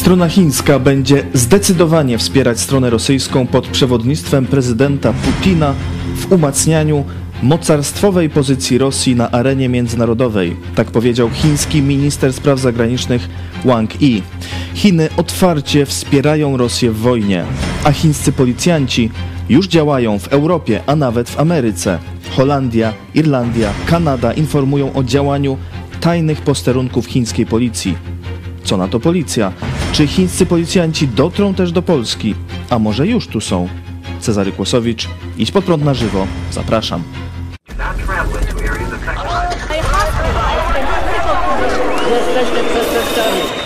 Strona chińska będzie zdecydowanie wspierać stronę rosyjską pod przewodnictwem prezydenta Putina w umacnianiu mocarstwowej pozycji Rosji na arenie międzynarodowej, tak powiedział chiński minister spraw zagranicznych Wang Yi. Chiny otwarcie wspierają Rosję w wojnie, a chińscy policjanci już działają w Europie, a nawet w Ameryce. Holandia, Irlandia, Kanada informują o działaniu tajnych posterunków chińskiej policji. Co na to policja? Czy chińscy policjanci dotrą też do Polski? A może już tu są? Cezary Kłosowicz, idź pod prąd na żywo. Zapraszam. Jesteście przestępcami.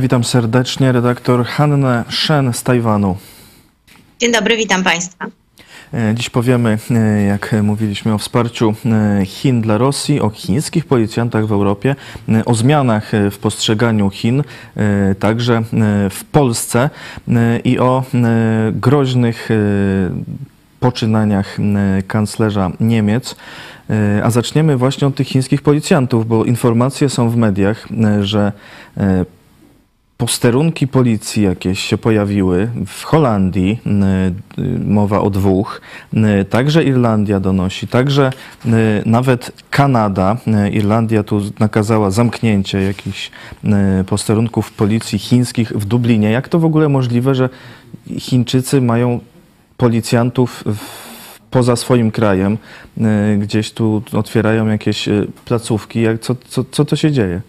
Witam serdecznie redaktor Hannę Shen z Tajwanu. Dzień dobry, witam Państwa. E, Dziś powiemy, e, jak mówiliśmy, o wsparciu e, Chin dla Rosji, o chińskich policjantach w Europie, e, o zmianach e, w postrzeganiu Chin, e, także e, w Polsce e, i o e, groźnych e, poczynaniach e, kanclerza Niemiec. E, A zaczniemy właśnie od tych chińskich policjantów, bo informacje są w mediach, e, że e, Posterunki policji jakieś się pojawiły w Holandii, y, mowa o dwóch, także Irlandia donosi, także nawet Kanada. Irlandia tu nakazała zamknięcie jakichś posterunków policji chińskich w Dublinie. Jak to w ogóle możliwe, że Chińczycy mają policjantów poza swoim krajem, gdzieś tu otwierają jakieś y, placówki? Jak, co, co, co to się dzieje?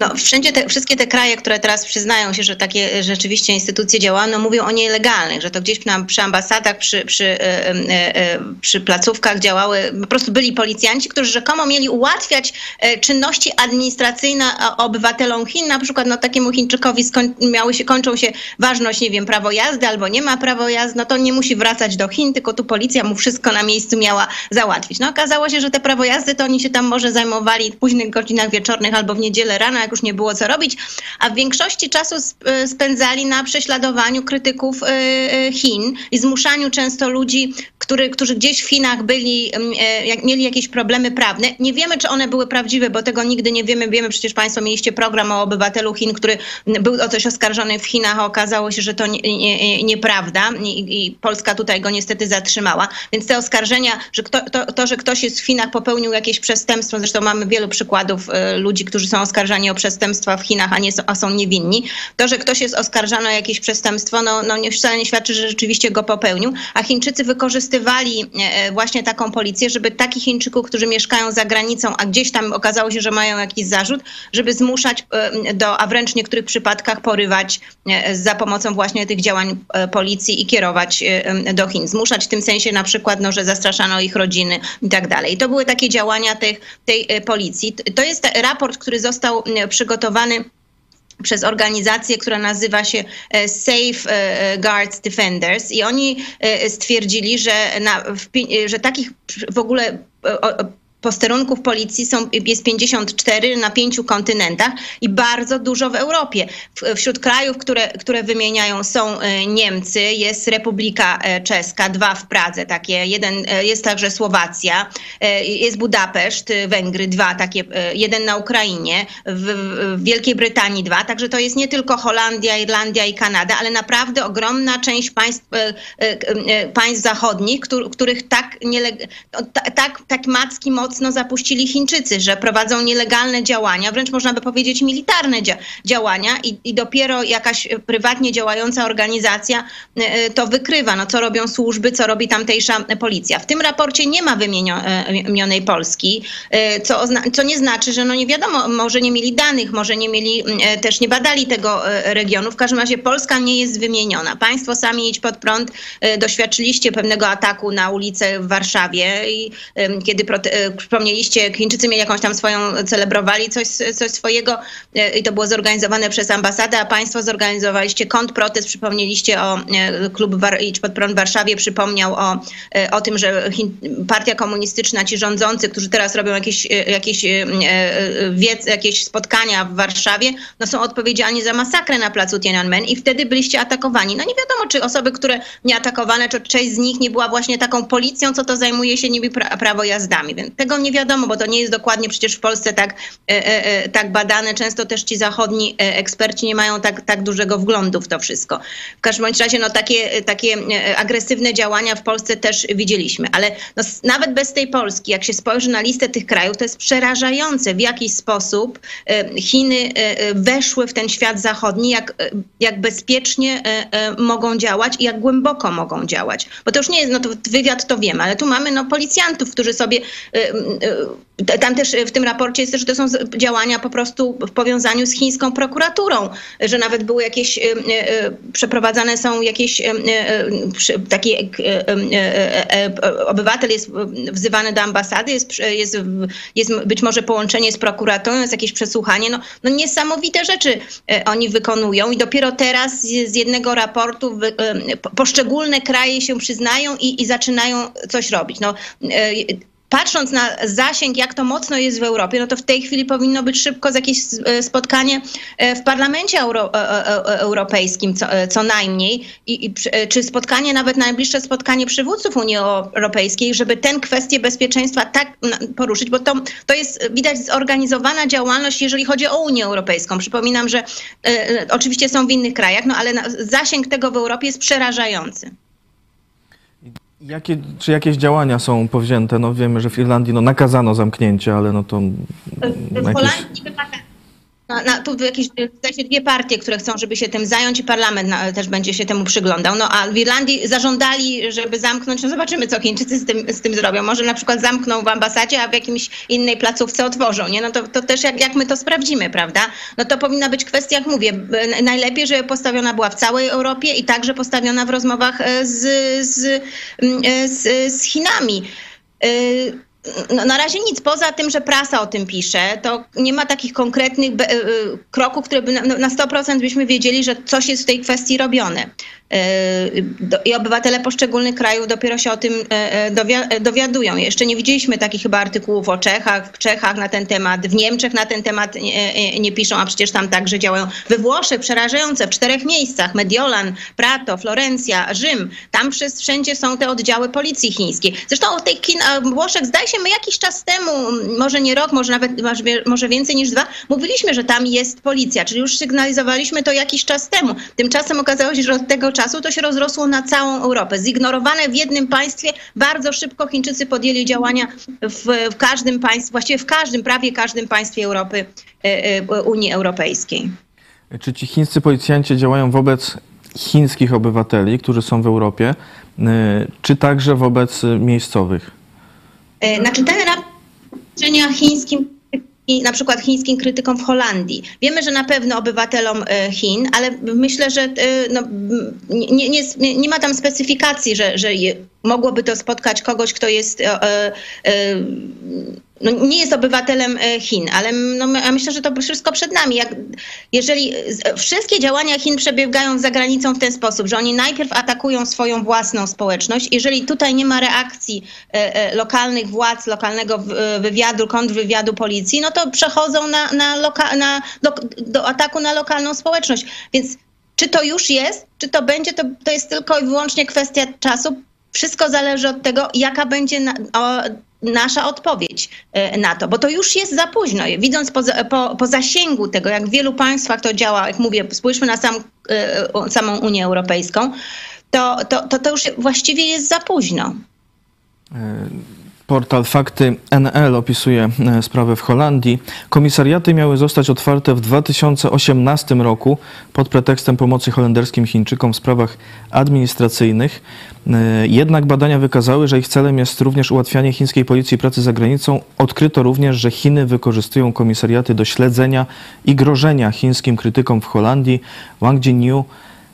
No, wszędzie te, wszystkie te kraje, które teraz przyznają się, że takie rzeczywiście instytucje działają, no, mówią o nielegalnych, że to gdzieś na, przy ambasadach, przy, przy, e, e, e, przy placówkach działały, po prostu byli policjanci, którzy rzekomo mieli ułatwiać e, czynności administracyjne a, obywatelom Chin, na przykład no, takiemu Chińczykowi skoń, miały się, kończą się ważność, nie wiem, prawo jazdy albo nie ma prawo jazdy, no to nie musi wracać do Chin, tylko tu policja mu wszystko na miejscu miała załatwić. No okazało się, że te prawo jazdy to oni się tam może zajmowali w późnych godzinach wieczornych albo w niedzielę rano, jak już nie było co robić, a w większości czasu sp- spędzali na prześladowaniu krytyków e, e, Chin i zmuszaniu często ludzi, który, którzy gdzieś w Chinach byli, mm, e, mieli jakieś problemy prawne. Nie wiemy, czy one były prawdziwe, bo tego nigdy nie wiemy. Wiemy, przecież Państwo mieliście program o obywatelu Chin, który był o coś oskarżony w Chinach, a okazało się, że to nie, nie, nieprawda I, i Polska tutaj go niestety zatrzymała. Więc te oskarżenia, że kto, to, to, że ktoś jest w Chinach popełnił jakieś przestępstwo, zresztą mamy wielu przykładów e, ludzi, którzy są oskarżani o przestępstwa w Chinach, a, nie są, a są niewinni. To, że ktoś jest oskarżany o jakieś przestępstwo, no, no nie, wcale nie świadczy, że rzeczywiście go popełnił, a Chińczycy wykorzystywali e, właśnie taką policję, żeby takich Chińczyków, którzy mieszkają za granicą, a gdzieś tam okazało się, że mają jakiś zarzut, żeby zmuszać e, do, a wręcz w niektórych przypadkach porywać e, za pomocą właśnie tych działań e, policji i kierować e, do Chin. Zmuszać w tym sensie na przykład, no, że zastraszano ich rodziny i tak dalej. I to były takie działania tych, tej e, policji. To jest raport, który został e, przygotowany przez organizację, która nazywa się e, Safe e, Defenders. I oni e, stwierdzili, że, na, że takich w ogóle posterunków policji są, jest 54 na pięciu kontynentach i bardzo dużo w Europie. Wśród krajów, które, które wymieniają są e, Niemcy, jest Republika e, Czeska, dwa w Pradze takie, jeden, e, jest także Słowacja, jest Budapeszt, Węgry, dwa takie, jeden na Ukrainie, w, w- Wielkiej Brytanii dwa, także to jest nie tylko Holandia, Irlandia i Kanada, ale naprawdę ogromna część państw, państw zachodnich, któr- których tak, tak, tak macki mocno zapuścili Chińczycy, że prowadzą nielegalne działania, wręcz można by powiedzieć militarne dzia- działania i, i dopiero jakaś e, prywatnie działająca organizacja e, e, to wykrywa, no co robią służby, co robi tamtejsza policja. W tym raporcie nie ma wymienio- wymienionej Polski, co, co nie znaczy, że no nie wiadomo, może nie mieli danych, może nie mieli, też nie badali tego regionu. W każdym razie Polska nie jest wymieniona. Państwo sami idź pod prąd, doświadczyliście pewnego ataku na ulicę w Warszawie i kiedy przypomnieliście, Chińczycy mieli jakąś tam swoją, celebrowali coś, coś swojego e, i to było zorganizowane przez ambasadę, a państwo zorganizowaliście kontrprotest, przypomnieliście o e, klub War- Idź pod prąd w Warszawie, przypomniał o, e, o tym, że Chin, partia komunistyczna, ci rządzący, którzy teraz robią jakieś, jakieś, wiec, jakieś spotkania w Warszawie, no są odpowiedzialni za masakrę na placu Tiananmen i wtedy byliście atakowani. No nie wiadomo, czy osoby, które nie atakowane, czy część z nich nie była właśnie taką policją, co to zajmuje się niby pra- prawo jazdami. Więc tego nie wiadomo, bo to nie jest dokładnie przecież w Polsce tak, e, e, e, tak badane. Często też ci zachodni eksperci nie mają tak, tak dużego wglądu w to wszystko. W każdym bądź razie no, takie, takie agresywne działania w Polsce też widzieliśmy. Ale no, nawet bez tej Polski, jak się spojrzy na listę tych krajów, to jest przerażające, w jaki sposób Chiny weszły w ten świat zachodni, jak, jak bezpiecznie mogą działać i jak głęboko mogą działać. Bo to już nie jest, no to wywiad to wiemy, ale tu mamy no, policjantów, którzy sobie, tam też w tym raporcie jest że to są działania po prostu w powiązaniu z chińską prokuraturą, że nawet były jakieś, e, e, przeprowadzane są jakieś e, e, e, e, e, e, obywatel jest wzywany do ambasady, jest, jest, jest być może połączenie z prokuraturą, jest jakieś przesłuchanie, no, no niesamowite rzeczy e, oni wykonują i dopiero teraz z jednego raportu e, poszczególne kraje się przyznają i, i zaczynają coś robić. No, e, Patrząc na zasięg, jak to mocno jest w Europie, no to w tej chwili powinno być szybko z jakieś e, spotkanie e, w Parlamencie Euro, e, Europejskim co, co najmniej i, i czy spotkanie, nawet najbliższe spotkanie przywódców Unii Europejskiej, żeby tę kwestię bezpieczeństwa tak poruszyć, bo to, to jest widać zorganizowana działalność, jeżeli chodzi o Unię Europejską. Przypominam, że e, oczywiście są w innych krajach, no ale na, zasięg tego w Europie jest przerażający. Jakie, czy jakieś działania są powzięte? No wiemy, że w Irlandii no, nakazano zamknięcie, ale no to W jakieś... Holandii wymaga. Na, na, tu jakieś, się, dwie partie, które chcą, żeby się tym zająć i parlament na, też będzie się temu przyglądał. No a w Irlandii zażądali, żeby zamknąć, no zobaczymy, co Chińczycy z tym, z tym zrobią. Może na przykład zamkną w ambasadzie, a w jakimś innej placówce otworzą, nie? No to, to też jak, jak my to sprawdzimy, prawda? No to powinna być kwestia, jak mówię, najlepiej, żeby postawiona była w całej Europie i także postawiona w rozmowach e, z, z, e, z, z Chinami. No, na razie nic, poza tym, że prasa o tym pisze, to nie ma takich konkretnych y, kroków, które by na, na 100% byśmy wiedzieli, że coś jest w tej kwestii robione. Y, I obywatele poszczególnych krajów dopiero się o tym y, y, dowia- dowiadują. Jeszcze nie widzieliśmy takich chyba artykułów o Czechach, w Czechach na ten temat, w Niemczech na ten temat nie, nie piszą, a przecież tam także działają. We Włoszech przerażające, w czterech miejscach, Mediolan, Prato, Florencja, Rzym, tam wszędzie są te oddziały policji chińskiej. Zresztą o a w Włoszech zdaje się, my jakiś czas temu, może nie rok, może nawet może więcej niż dwa, mówiliśmy, że tam jest policja, czyli już sygnalizowaliśmy to jakiś czas temu. Tymczasem okazało się, że od tego czasu to się rozrosło na całą Europę. Zignorowane w jednym państwie, bardzo szybko Chińczycy podjęli działania w, w każdym państwie, właściwie w każdym, prawie każdym państwie Europy, e, e, Unii Europejskiej. Czy ci chińscy policjanci działają wobec chińskich obywateli, którzy są w Europie, y, czy także wobec miejscowych? E, Znaczy ten raport chińskim i na przykład chińskim krytykom w Holandii. Wiemy, że na pewno obywatelom e, Chin, ale myślę, że e, no, nie, nie, nie ma tam specyfikacji, że, że mogłoby to spotkać kogoś, kto jest no, nie jest obywatelem e, Chin, ale no, myślę, że to wszystko przed nami. Jak, jeżeli wszystkie działania Chin przebiegają za granicą w ten sposób, że oni najpierw atakują swoją własną społeczność, jeżeli tutaj nie ma reakcji e, e, lokalnych władz, lokalnego e, wywiadu, kontrwywiadu policji, no to przechodzą na, na, loka, na do, do ataku na lokalną społeczność. Więc czy to już jest, czy to będzie, to, to jest tylko i wyłącznie kwestia czasu. Wszystko zależy od tego, jaka będzie na, o, nasza odpowiedź e, na to, bo to już jest za późno. Widząc po, po, po zasięgu tego, jak w wielu państwach to działa, jak mówię, spójrzmy na sam, e, samą Unię Europejską, to, to, to, to już właściwie jest za późno. Portal Fakty NL opisuje e, sprawę w Holandii. Komisariaty miały zostać otwarte w 2018 roku pod pretekstem pomocy holenderskim Chińczykom w sprawach administracyjnych. E, Jednak badania wykazały, że ich celem jest również ułatwianie chińskiej policji pracy za granicą. Odkryto również, że Chiny wykorzystują komisariaty do śledzenia i grożenia chińskim krytykom w Holandii. Wang Jinyu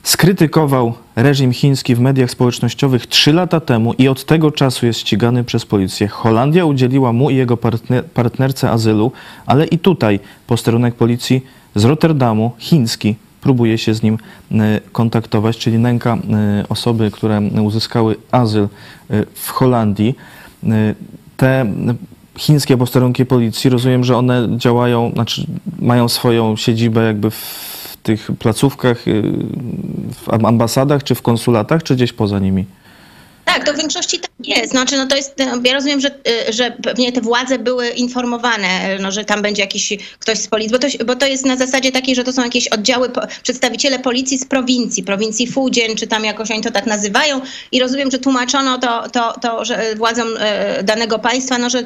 skrytykował reżim chiński w mediach społecznościowych trzy lata temu i od tego czasu jest ścigany przez policję. Holandia udzieliła mu i jego partner, partnerce azylu, ale i tutaj posterunek policji z Rotterdamu, chiński, próbuje się z nim e, kontaktować, czyli nęka e, osoby, które uzyskały azyl e, w Holandii. Te chińskie posterunki policji, rozumiem, że one działają, znaczy mają swoją siedzibę jakby w tych placówkach, w ambasadach czy w konsulatach, czy gdzieś poza nimi? Tak, to w większości tak jest. Znaczy, no to jest, ja rozumiem, że, y, że pewnie te władze były informowane, no, że tam będzie jakiś ktoś z policji, bo to, bo to jest na zasadzie takiej, że to są jakieś oddziały, przedstawiciele policji z prowincji, prowincji Fujian, czy tam jakoś oni to tak nazywają i rozumiem, że tłumaczono to, to, to że władzom y, danego państwa, no, że y,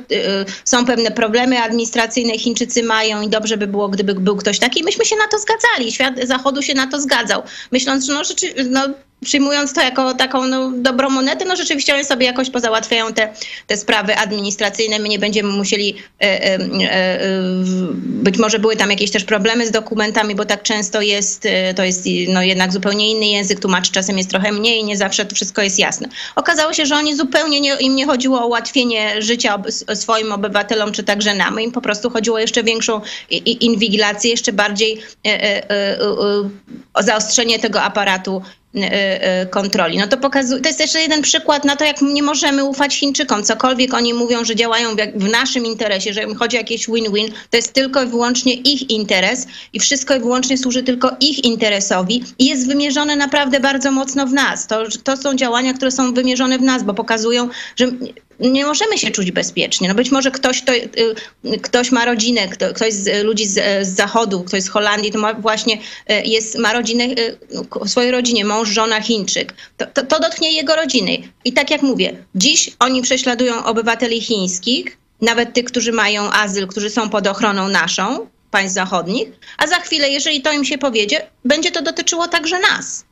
są pewne problemy administracyjne, Chińczycy mają i dobrze by było, gdyby był ktoś taki. Myśmy się na to zgadzali, świat Zachodu się na to zgadzał, myśląc, że no, rzeczywiście, no przyjmując to jako taką no, dobrą monetę, no rzeczywiście oni sobie jakoś pozałatwiają te, te sprawy administracyjne. My nie będziemy musieli, e, e, e, być może były tam jakieś też problemy z dokumentami, bo tak często jest, to jest no, jednak zupełnie inny język, tłumaczy czasem jest trochę mniej nie zawsze to wszystko jest jasne. Okazało się, że oni zupełnie nie, im nie chodziło o ułatwienie życia swoim obywatelom, czy także nam. Im po prostu chodziło o jeszcze większą inwigilację, jeszcze bardziej zaostrzenie tego aparatu kontroli. No to pokazuje, to jest jeszcze jeden przykład na to, jak nie możemy ufać Chińczykom. Cokolwiek oni mówią, że działają w naszym interesie, że chodzi o jakieś win-win, to jest tylko i wyłącznie ich interes i wszystko i wyłącznie służy tylko ich interesowi i jest wymierzone naprawdę bardzo mocno w nas. To, to są działania, które są wymierzone w nas, bo pokazują, że nie możemy się czuć bezpiecznie. No być może ktoś, to, y, ktoś ma rodzinę, ktoś z ludzi z, z zachodu, ktoś z Holandii, to ma właśnie y, jest, ma rodzinę y, w swojej rodzinie, mąż, żona, Chińczyk. To, to, to dotknie jego rodziny. I tak jak mówię, dziś oni prześladują obywateli chińskich, nawet tych, którzy mają azyl, którzy są pod ochroną naszą, państw zachodnich, a za chwilę, jeżeli to im się powiedzie, będzie to dotyczyło także nas.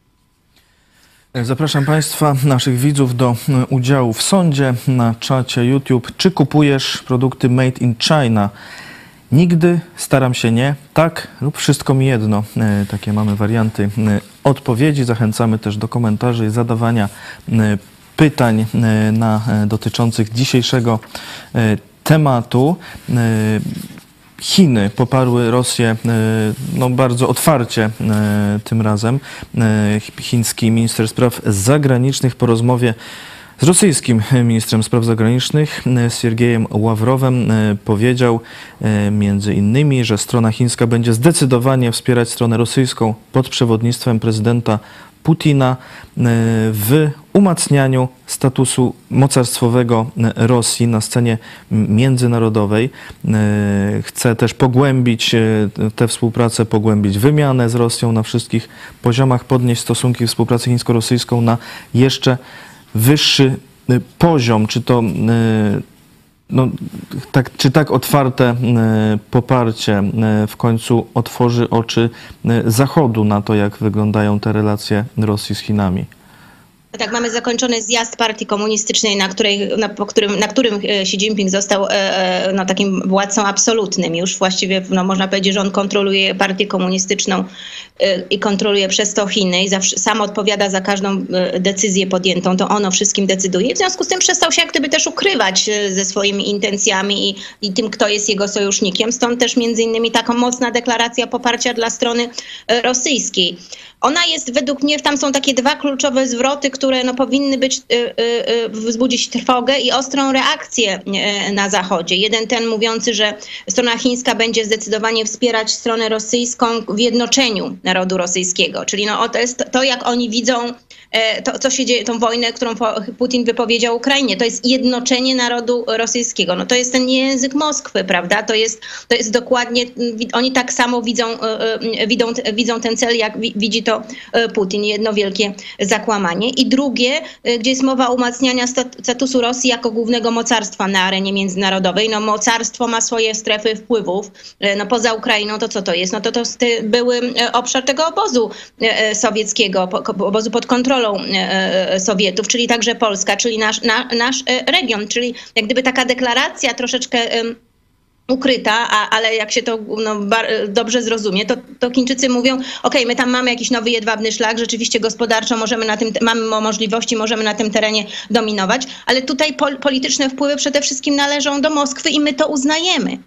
Zapraszam Państwa, naszych widzów do e, udziału w sądzie na czacie YouTube. Czy kupujesz produkty made in China? Nigdy, staram się nie, tak lub wszystko mi jedno. E, takie mamy warianty e, odpowiedzi. Zachęcamy też do komentarzy i zadawania pytań na, dotyczących dzisiejszego tematu. Chiny poparły Rosję e, no, bardzo otwarcie e, tym razem. E, chiński minister spraw zagranicznych po rozmowie z rosyjskim ministrem spraw zagranicznych Siergiejem Ławrowem powiedział między innymi, że strona chińska będzie zdecydowanie wspierać stronę rosyjską pod przewodnictwem prezydenta Putina e, w umacnianiu statusu mocarstwowego Rosji na scenie międzynarodowej. E, chce też pogłębić e, tę współpracę, pogłębić wymianę z Rosją na wszystkich poziomach, podnieść stosunki współpracy chińsko-rosyjską na jeszcze wyższy poziom. Czy to no, tak, czy tak otwarte e, poparcie e, w końcu otworzy oczy e, Zachodu na to, jak wyglądają te relacje Rosji z Chinami? Tak, mamy zakończony zjazd partii komunistycznej, na, której, na, którym, na którym e, Xi Jinping został e, e, no, takim władcą absolutnym. Już właściwie no, można powiedzieć, że on kontroluje partię komunistyczną i kontroluje przez to Chiny i zawsze, sam odpowiada za każdą decyzję podjętą. To ono wszystkim decyduje. W związku z tym przestał się jak gdyby też ukrywać ze swoimi intencjami i, i tym, kto jest jego sojusznikiem. Stąd też między innymi taką mocna deklaracja poparcia dla strony rosyjskiej. Ona jest według mnie, tam są takie dwa kluczowe zwroty, które no, powinny być, y, y, y, wzbudzić trwogę i ostrą reakcję na Zachodzie. Jeden ten mówiący, że strona chińska będzie zdecydowanie wspierać stronę rosyjską w jednoczeniu narodu rosyjskiego. Czyli no, to jest to, jak oni widzą E, to, co się dzieje, tą wojnę, którą Putin wypowiedział Ukrainie. To jest jednoczenie narodu rosyjskiego. No to jest ten język Moskwy, prawda? To jest, to jest dokładnie, oni tak samo widzą, e, e, widzą, widzą ten cel, jak widzi to Putin. Jedno wielkie zakłamanie. I drugie, gdzie jest mowa o umacniania statusu Rosji jako głównego mocarstwa na arenie międzynarodowej. No mocarstwo ma swoje strefy wpływów. No poza Ukrainą to co to jest? No to, to były obszar tego obozu sowieckiego, obozu pod kontrolą kontrolą e, e, Sowietów, czyli także Polska, czyli nasz, na, nasz e, region, czyli jak gdyby taka deklaracja troszeczkę ukryta, a, ale jak się to no, bar, dobrze zrozumie, to, to Chińczycy mówią, ok, my tam mamy jakiś nowy jedwabny szlak, rzeczywiście gospodarczo możemy na tym, mamy możliwości, możemy na tym terenie dominować, ale tutaj pol, polityczne wpływy przede wszystkim należą do Moskwy i my to uznajemy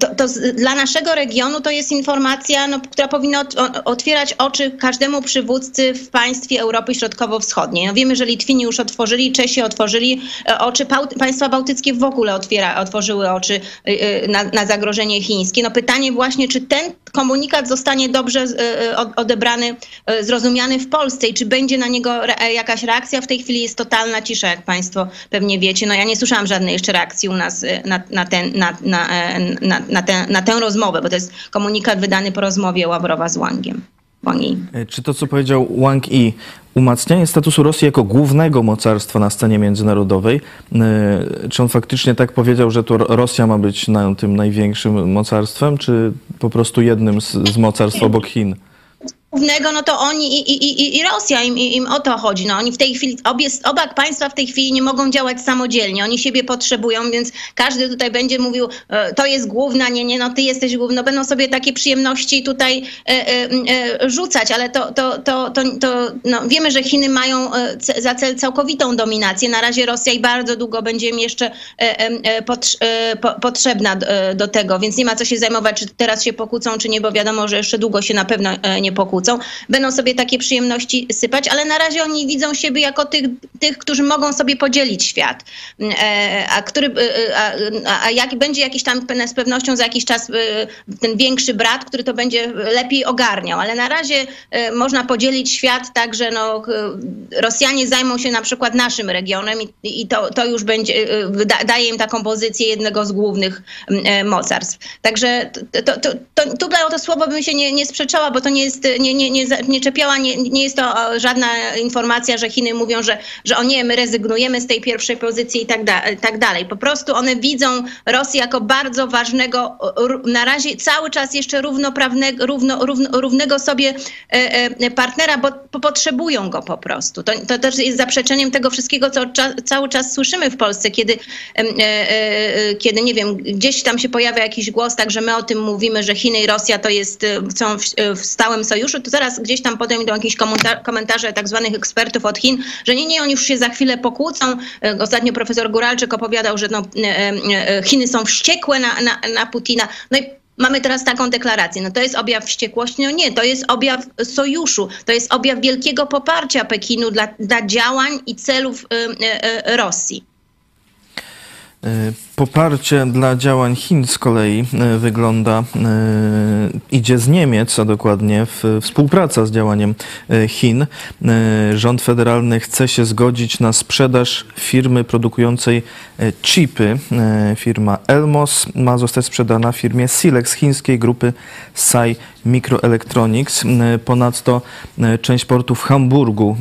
to, to z, dla naszego regionu to jest informacja, no, która powinna ot, otwierać oczy każdemu przywódcy w państwie Europy Środkowo-Wschodniej. No, wiemy, że Litwini już otworzyli, Czesi otworzyli e, oczy, państwa bałtyckie w ogóle otwiera, otworzyły oczy e, e, na, na zagrożenie chińskie. No, pytanie właśnie, czy ten komunikat zostanie dobrze odebrany, zrozumiany w Polsce i czy będzie na niego jakaś reakcja. W tej chwili jest totalna cisza, jak państwo pewnie wiecie. No ja nie słyszałam żadnej jeszcze reakcji u nas na, na, ten, na, na, na, na, tę, na tę rozmowę, bo to jest komunikat wydany po rozmowie Ławrowa z Yi. E, czy to, co powiedział Wang Yi, umacnianie statusu Rosji jako głównego mocarstwa na scenie międzynarodowej, e, czy on faktycznie tak powiedział, że to Rosja ma być na tym największym mocarstwem, czy po prostu jednym z, z mocarstw obok Chin? Głównego, no to oni i, i, i, i Rosja, im, im o to chodzi. No, oni w tej chwili, obie, oba państwa w tej chwili nie mogą działać samodzielnie. Oni siebie potrzebują, więc każdy tutaj będzie mówił, e, to jest główna, nie, nie, no ty jesteś główna. Będą sobie takie przyjemności tutaj e, e, e, rzucać, ale to, to, to, to, to no, wiemy, że Chiny mają e, za cel całkowitą dominację. Na razie Rosja i bardzo długo będzie im jeszcze pot, po, potrzebna do tego, więc nie ma co się zajmować, czy teraz się pokłócą, czy nie, bo wiadomo, że jeszcze długo się na pewno nie pokłócą będą sobie takie przyjemności sypać, ale na razie oni widzą siebie jako tych, tych którzy mogą sobie podzielić świat. E, a, który, e, a, a jak będzie jakiś tam z pewnością za jakiś czas e, ten większy brat, który to będzie lepiej ogarniał, ale na razie można podzielić świat tak, że no, Rosjanie zajmą się na przykład naszym regionem i, i to, to już będzie, da, daje im taką pozycję jednego z głównych mocarstw. Także to, to, to, to, to słowo bym się nie, nie sprzeczała, bo to nie jest, nie, nie, nie, nie czepiała, nie, nie jest to żadna informacja, że Chiny mówią, że, że o nie, my rezygnujemy z tej pierwszej pozycji i tak, da, tak dalej. Po prostu one widzą Rosję jako bardzo ważnego, na razie cały czas jeszcze równoprawnego, równo, równo, równego sobie e, e, partnera, bo potrzebują go po prostu. To, to też jest zaprzeczeniem tego wszystkiego, co cza, cały czas słyszymy w Polsce, kiedy, e, kiedy, nie wiem, gdzieś tam się pojawia jakiś głos, tak, że my o tym mówimy, że Chiny i Rosja to jest, są w, w stałym sojuszu, to zaraz gdzieś tam potem idą jakieś komentarze tak zwanych ekspertów od Chin, że nie, nie, oni już się za chwilę pokłócą. E, ostatnio profesor Guralczyk opowiadał, że no, e, e, Chiny są wściekłe na, na, na Putina. No i Mamy teraz taką deklarację. No to jest objaw wściekłości? No nie, to jest objaw sojuszu, to jest objaw wielkiego poparcia Pekinu dla, dla działań i celów y, y, Rosji. Poparcie dla działań Chin z kolei e, wygląda, e, idzie z Niemiec, a dokładnie w, współpraca z działaniem e, Chin. Rząd federalny chce się zgodzić na sprzedaż firmy produkującej chipy. Firma Elmos ma zostać sprzedana firmie Silex chińskiej grupy Sai Microelectronics. Ponadto część portu w Hamburgu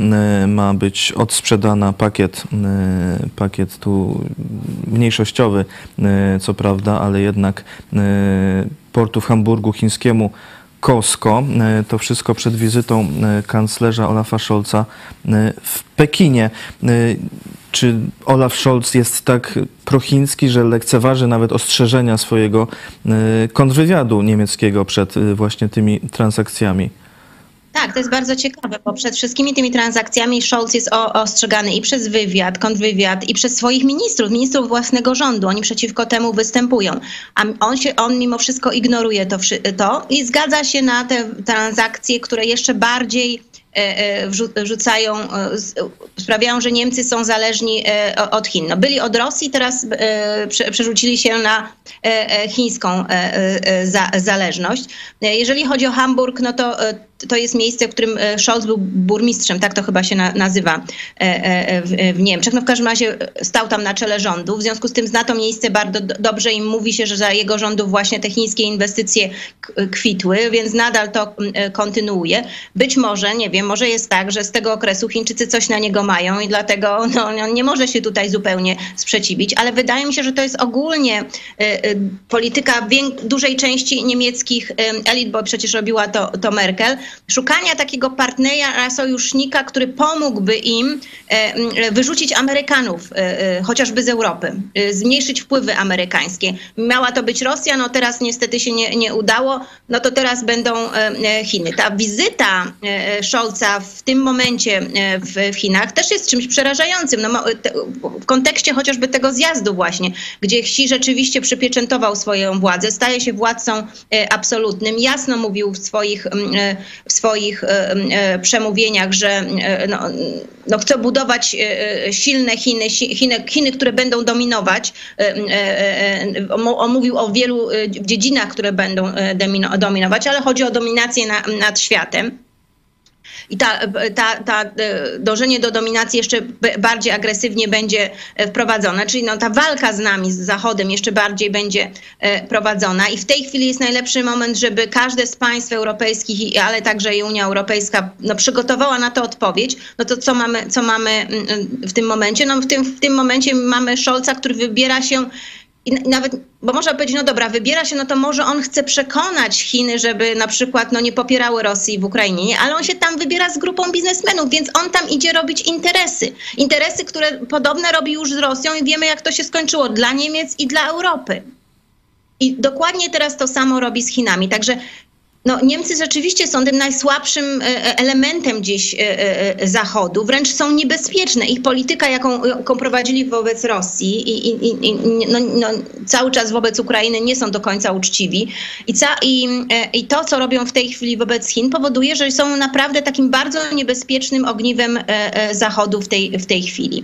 ma być odsprzedana, pakiet, pakiet tu mniejszościowy E, co prawda, ale jednak e, portu w Hamburgu chińskiemu Costco. E, to wszystko przed wizytą kanclerza Olafa Scholza w Pekinie. Czy Olaf Scholz jest tak prochiński, że lekceważy nawet ostrzeżenia swojego kontrwywiadu niemieckiego przed właśnie tymi transakcjami? Tak, to jest bardzo ciekawe, bo przed wszystkimi tymi transakcjami Scholz jest ostrzegany i przez wywiad, kontrwywiad, i przez swoich ministrów, ministrów własnego rządu. Oni przeciwko temu występują. A on, się, on mimo wszystko ignoruje to, to i zgadza się na te transakcje, które jeszcze bardziej E, e, wrzucają, e, sprawiają, że Niemcy są zależni od Chin. No byli od Rosji, teraz przerzucili się na chińską zależność. Jeżeli chodzi o Hamburg, no to to jest miejsce, w którym Scholz był burmistrzem, tak to chyba się nazywa w Niemczech. No w każdym razie stał tam na czele rządu, w związku z tym zna to miejsce bardzo dobrze i mówi się, że za jego rządów właśnie te chińskie inwestycje kwitły, więc nadal to kontynuuje. Być może, nie wiem, może jest tak, że z tego okresu Chińczycy coś na niego mają i dlatego no, on nie może się tutaj zupełnie sprzeciwić, ale wydaje mi się, że to jest ogólnie polityka dużej części niemieckich elit, bo przecież robiła to, to Merkel, szukania takiego partnera, sojusznika, który pomógłby im e, wyrzucić Amerykanów, e, chociażby z Europy, zmniejszyć wpływy amerykańskie. Miała to być Rosja, no teraz niestety się nie, nie udało, no to teraz będą Chiny. Ta wizyta Scholza w tym momencie w Chinach też jest czymś przerażającym. No, w kontekście chociażby tego zjazdu właśnie, gdzie Xi rzeczywiście przypieczętował swoją władzę, staje się władcą absolutnym. Jasno mówił w swoich, w swoich przemówieniach, że no, no chce budować silne Chiny, Chiny, Chiny, które będą dominować. On mówił o wielu dziedzinach, które będą dominować, ale chodzi o dominację na, nad światem. I ta, ta, ta e, dążenie do dominacji jeszcze bardziej agresywnie będzie e, wprowadzone, czyli no, ta walka z nami, z Zachodem jeszcze bardziej będzie e, prowadzona. I w tej chwili jest najlepszy moment, żeby każde z państw europejskich, ale także i Unia Europejska no, przygotowała na to odpowiedź. No to co mamy, co mamy mm, mm, w tym momencie? No w tym, w tym momencie mamy Scholza, który wybiera się i nawet, bo można powiedzieć, no dobra, wybiera się, no to może on chce przekonać Chiny, żeby na przykład no, nie popierały Rosji w Ukrainie, ale on się tam wybiera z grupą biznesmenów, więc on tam idzie robić interesy. Interesy, które podobne robi już z Rosją i wiemy, jak to się skończyło dla Niemiec i dla Europy. I dokładnie teraz to samo robi z Chinami. Także no, Niemcy rzeczywiście są tym najsłabszym e, e, elementem gdzieś e, Zachodu, wręcz są niebezpieczne. Ich polityka, jaką, jaką prowadzili wobec Rosji i, i, i no, no, cały czas wobec Ukrainy nie są do końca uczciwi. I, ca, I to, co robią w tej chwili wobec Chin, powoduje, że są naprawdę takim bardzo niebezpiecznym ogniwem Zachodu w tej, w tej chwili.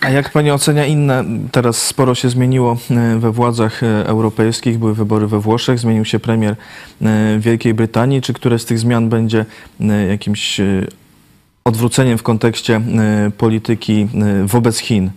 A jak pani ocenia inne? Teraz sporo się zmieniło e, we władzach e, europejskich, były wybory we Włoszech, zmienił się premier e, Wielkiej Brytanii. Czy które z tych zmian będzie jakimś odwróceniem w kontekście polityki wobec Chin?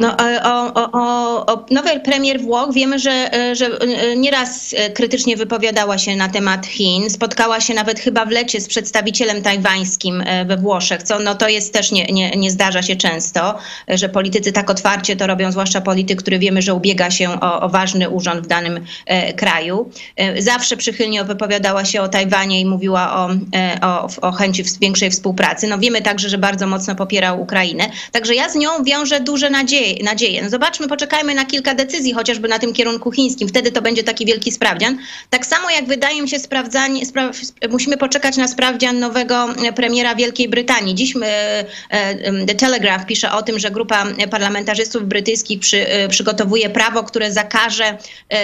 No, o, o, o, o nowej premier Włoch wiemy, że, że nieraz krytycznie wypowiadała się na temat Chin. Spotkała się nawet chyba w lecie z przedstawicielem tajwańskim e, we Włoszech, co no, to jest też nie, nie, nie zdarza się często, że politycy tak otwarcie to robią, zwłaszcza polityk, który wiemy, że ubiega się o, o ważny urząd w danym e, kraju. E, zawsze przychylnie wypowiadała się o Tajwanie i mówiła o, e, o, o chęci większej współpracy. No wiemy także, że bardzo mocno popierał Ukrainę. Także ja z nią wiążę duże nadzieje nadzieję. No zobaczmy, poczekajmy na kilka decyzji, chociażby na tym kierunku chińskim. Wtedy to będzie taki wielki sprawdzian. Tak samo jak wydaje mi się sprawdzanie, spra musimy poczekać na sprawdzian nowego premiera Wielkiej Brytanii. Dziś e, e, The Telegraph pisze o tym, że grupa parlamentarzystów brytyjskich przy, e, przygotowuje prawo, które zakaże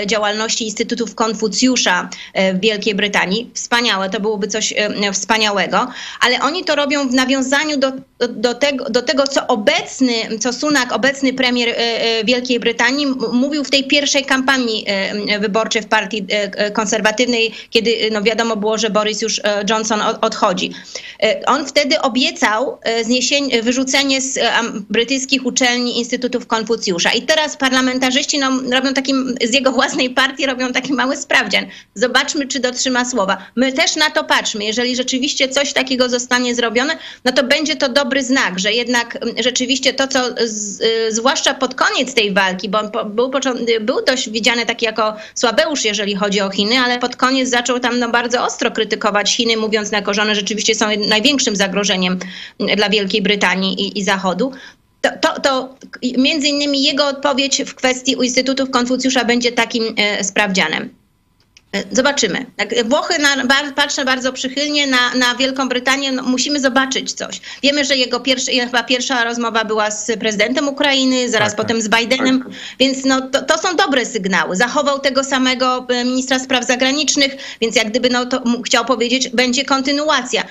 działalności Instytutów Konfucjusza w Wielkiej Brytanii. Wspaniałe, to byłoby coś wspaniałego, ale oni to robią w nawiązaniu do, do, tego, do tego, co obecny, co Sunak, obecny premier e, e, Wielkiej Brytanii mówił w tej pierwszej kampanii e, wyborczej w partii konserwatywnej, kiedy no wiadomo było, że Boris już Johnson odchodzi. On wtedy obiecał zniesienie, wyrzucenie z brytyjskich uczelni Instytutów Konfucjusza. I teraz parlamentarzyści no, robią takim, z jego własnej partii robią taki mały sprawdzian. Zobaczmy, czy dotrzyma słowa. My też na to patrzmy. Jeżeli rzeczywiście coś takiego zostanie zrobione, no to będzie to dobry znak, że jednak rzeczywiście to, co z, zwłaszcza pod koniec tej walki, bo on był, był dość widziany taki jako słabeusz, jeżeli chodzi o Chiny, ale pod koniec zaczął tam no, bardzo ostro krytykować Chiny, mówiąc na że one rzeczywiście są największym zagrożeniem dla Wielkiej Brytanii i, i Zachodu. To, to, to, między innymi jego odpowiedź w kwestii Instytutów Konfucjusza będzie takim e, sprawdzianem. Zobaczymy. Włochy na, patrzę bardzo przychylnie na, na Wielką Brytanię. No, musimy zobaczyć coś. Wiemy, że jego pierwszy, chyba pierwsza rozmowa była z prezydentem Ukrainy, zaraz tak, potem z Bidenem, tak. więc no, to, to, są dobre sygnały. Zachował tego samego e, ministra spraw zagranicznych, więc jak gdyby no, to chciał powiedzieć, będzie kontynuacja.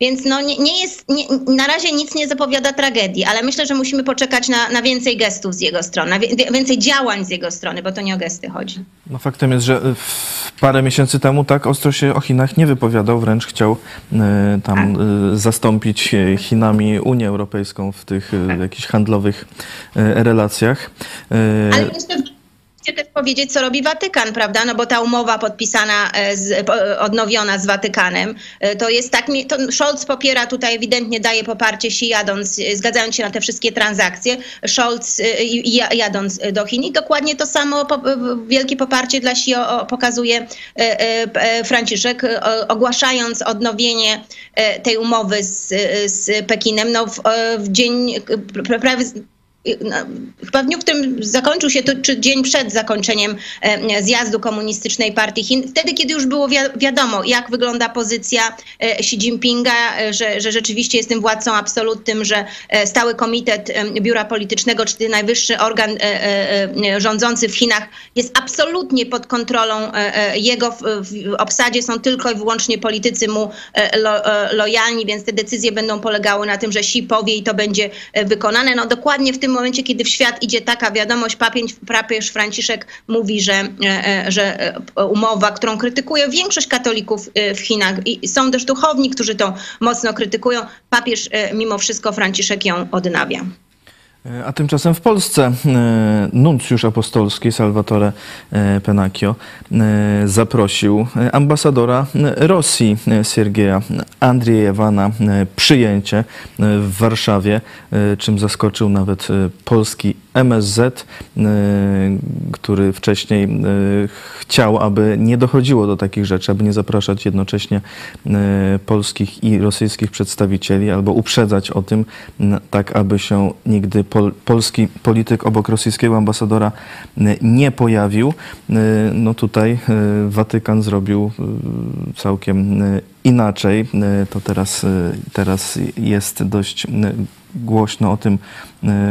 Więc no nie, nie jest, nie, na razie nic nie zapowiada tragedii, ale myślę, że musimy poczekać na, na więcej gestów z jego strony, na więcej działań z jego strony, bo to nie o gesty chodzi. No faktem jest, że parę miesięcy temu tak ostro się o Chinach nie wypowiadał, wręcz chciał y, tam y, zastąpić Chinami Unię Europejską w tych y, jakichś handlowych relacjach. Ale jeszcze też powiedzieć, co robi Watykan, prawda? No bo ta umowa podpisana, e, z, po- odnowiona z Watykanem, e, to jest tak, to Scholz popiera tutaj, ewidentnie daje poparcie Xi jadąc, e, zgadzając się na te wszystkie transakcje, Scholz e, jadąc do Chin. I dokładnie to samo wielkie poparcie dla o, pokazuje e, e, e, Franciszek, e, ogłaszając odnowienie e, tej umowy z, e, z Pekinem. No, w, e, w dzień e, prawie chyba w dniu, w którym zakończył się to, czy dzień przed zakończeniem e, zjazdu komunistycznej partii Chin, wtedy, kiedy już było wi- wiadomo, jak wygląda pozycja e, Xi Jinpinga, e, że, że rzeczywiście jest tym władcą absolutnym, że stały komitet biura politycznego, czy ten najwyższy organ rządzący w Chinach jest absolutnie pod kontrolą jego. W, obsadzie są tylko i wyłącznie politycy mu lo, lojalni, więc te decyzje będą polegały na tym, że Xi powie i to będzie wykonane. No dokładnie w tym momencie, kiedy w świat idzie taka wiadomość, papież, papież Franciszek mówi, że, e, e, że e, umowa, którą krytykuje większość katolików w Chinach i są też duchowni, którzy to mocno krytykują, papież mimo wszystko Franciszek ją odnawia. A tymczasem w Polsce e, nuncjusz apostolski Salvatore e, Penacchio e, zaprosił ambasadora Rosji Siergieja Andriejewa na przyjęcie w Warszawie, czym zaskoczył nawet polski MSZ, e, który wcześniej e, chciał, aby nie dochodziło do takich rzeczy, aby nie zapraszać jednocześnie e, polskich i rosyjskich przedstawicieli, albo uprzedzać o tym, tak aby się nigdy pol, polski polityk obok rosyjskiego ambasadora nie pojawił. No tutaj Watykan zrobił całkiem inaczej. E, To teraz, e, teraz jest dość e, głośno o tym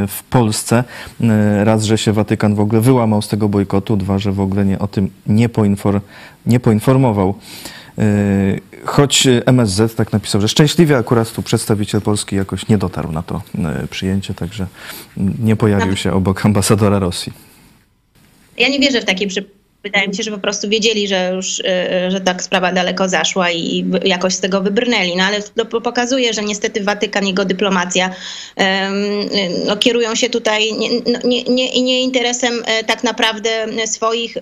w Polsce. Raz, że się Watykan w ogóle wyłamał z tego bojkotu, dwa, że w ogóle nie, o tym nie, poinfor, nie poinformował. Choć MSZ tak napisał, że szczęśliwie akurat tu przedstawiciel Polski jakoś nie dotarł na to przyjęcie, także nie pojawił się obok ambasadora Rosji. Ja nie wierzę w takie przy... Wydaje mi się, że po prostu wiedzieli, że już, e, że tak sprawa daleko zaszła i jakoś z tego wybrnęli. No ale to po- pokazuje, że niestety Watykan, jego dyplomacja no, kierują się tutaj nie, no, nie, nie, nie interesem e, tak naprawdę swoich e,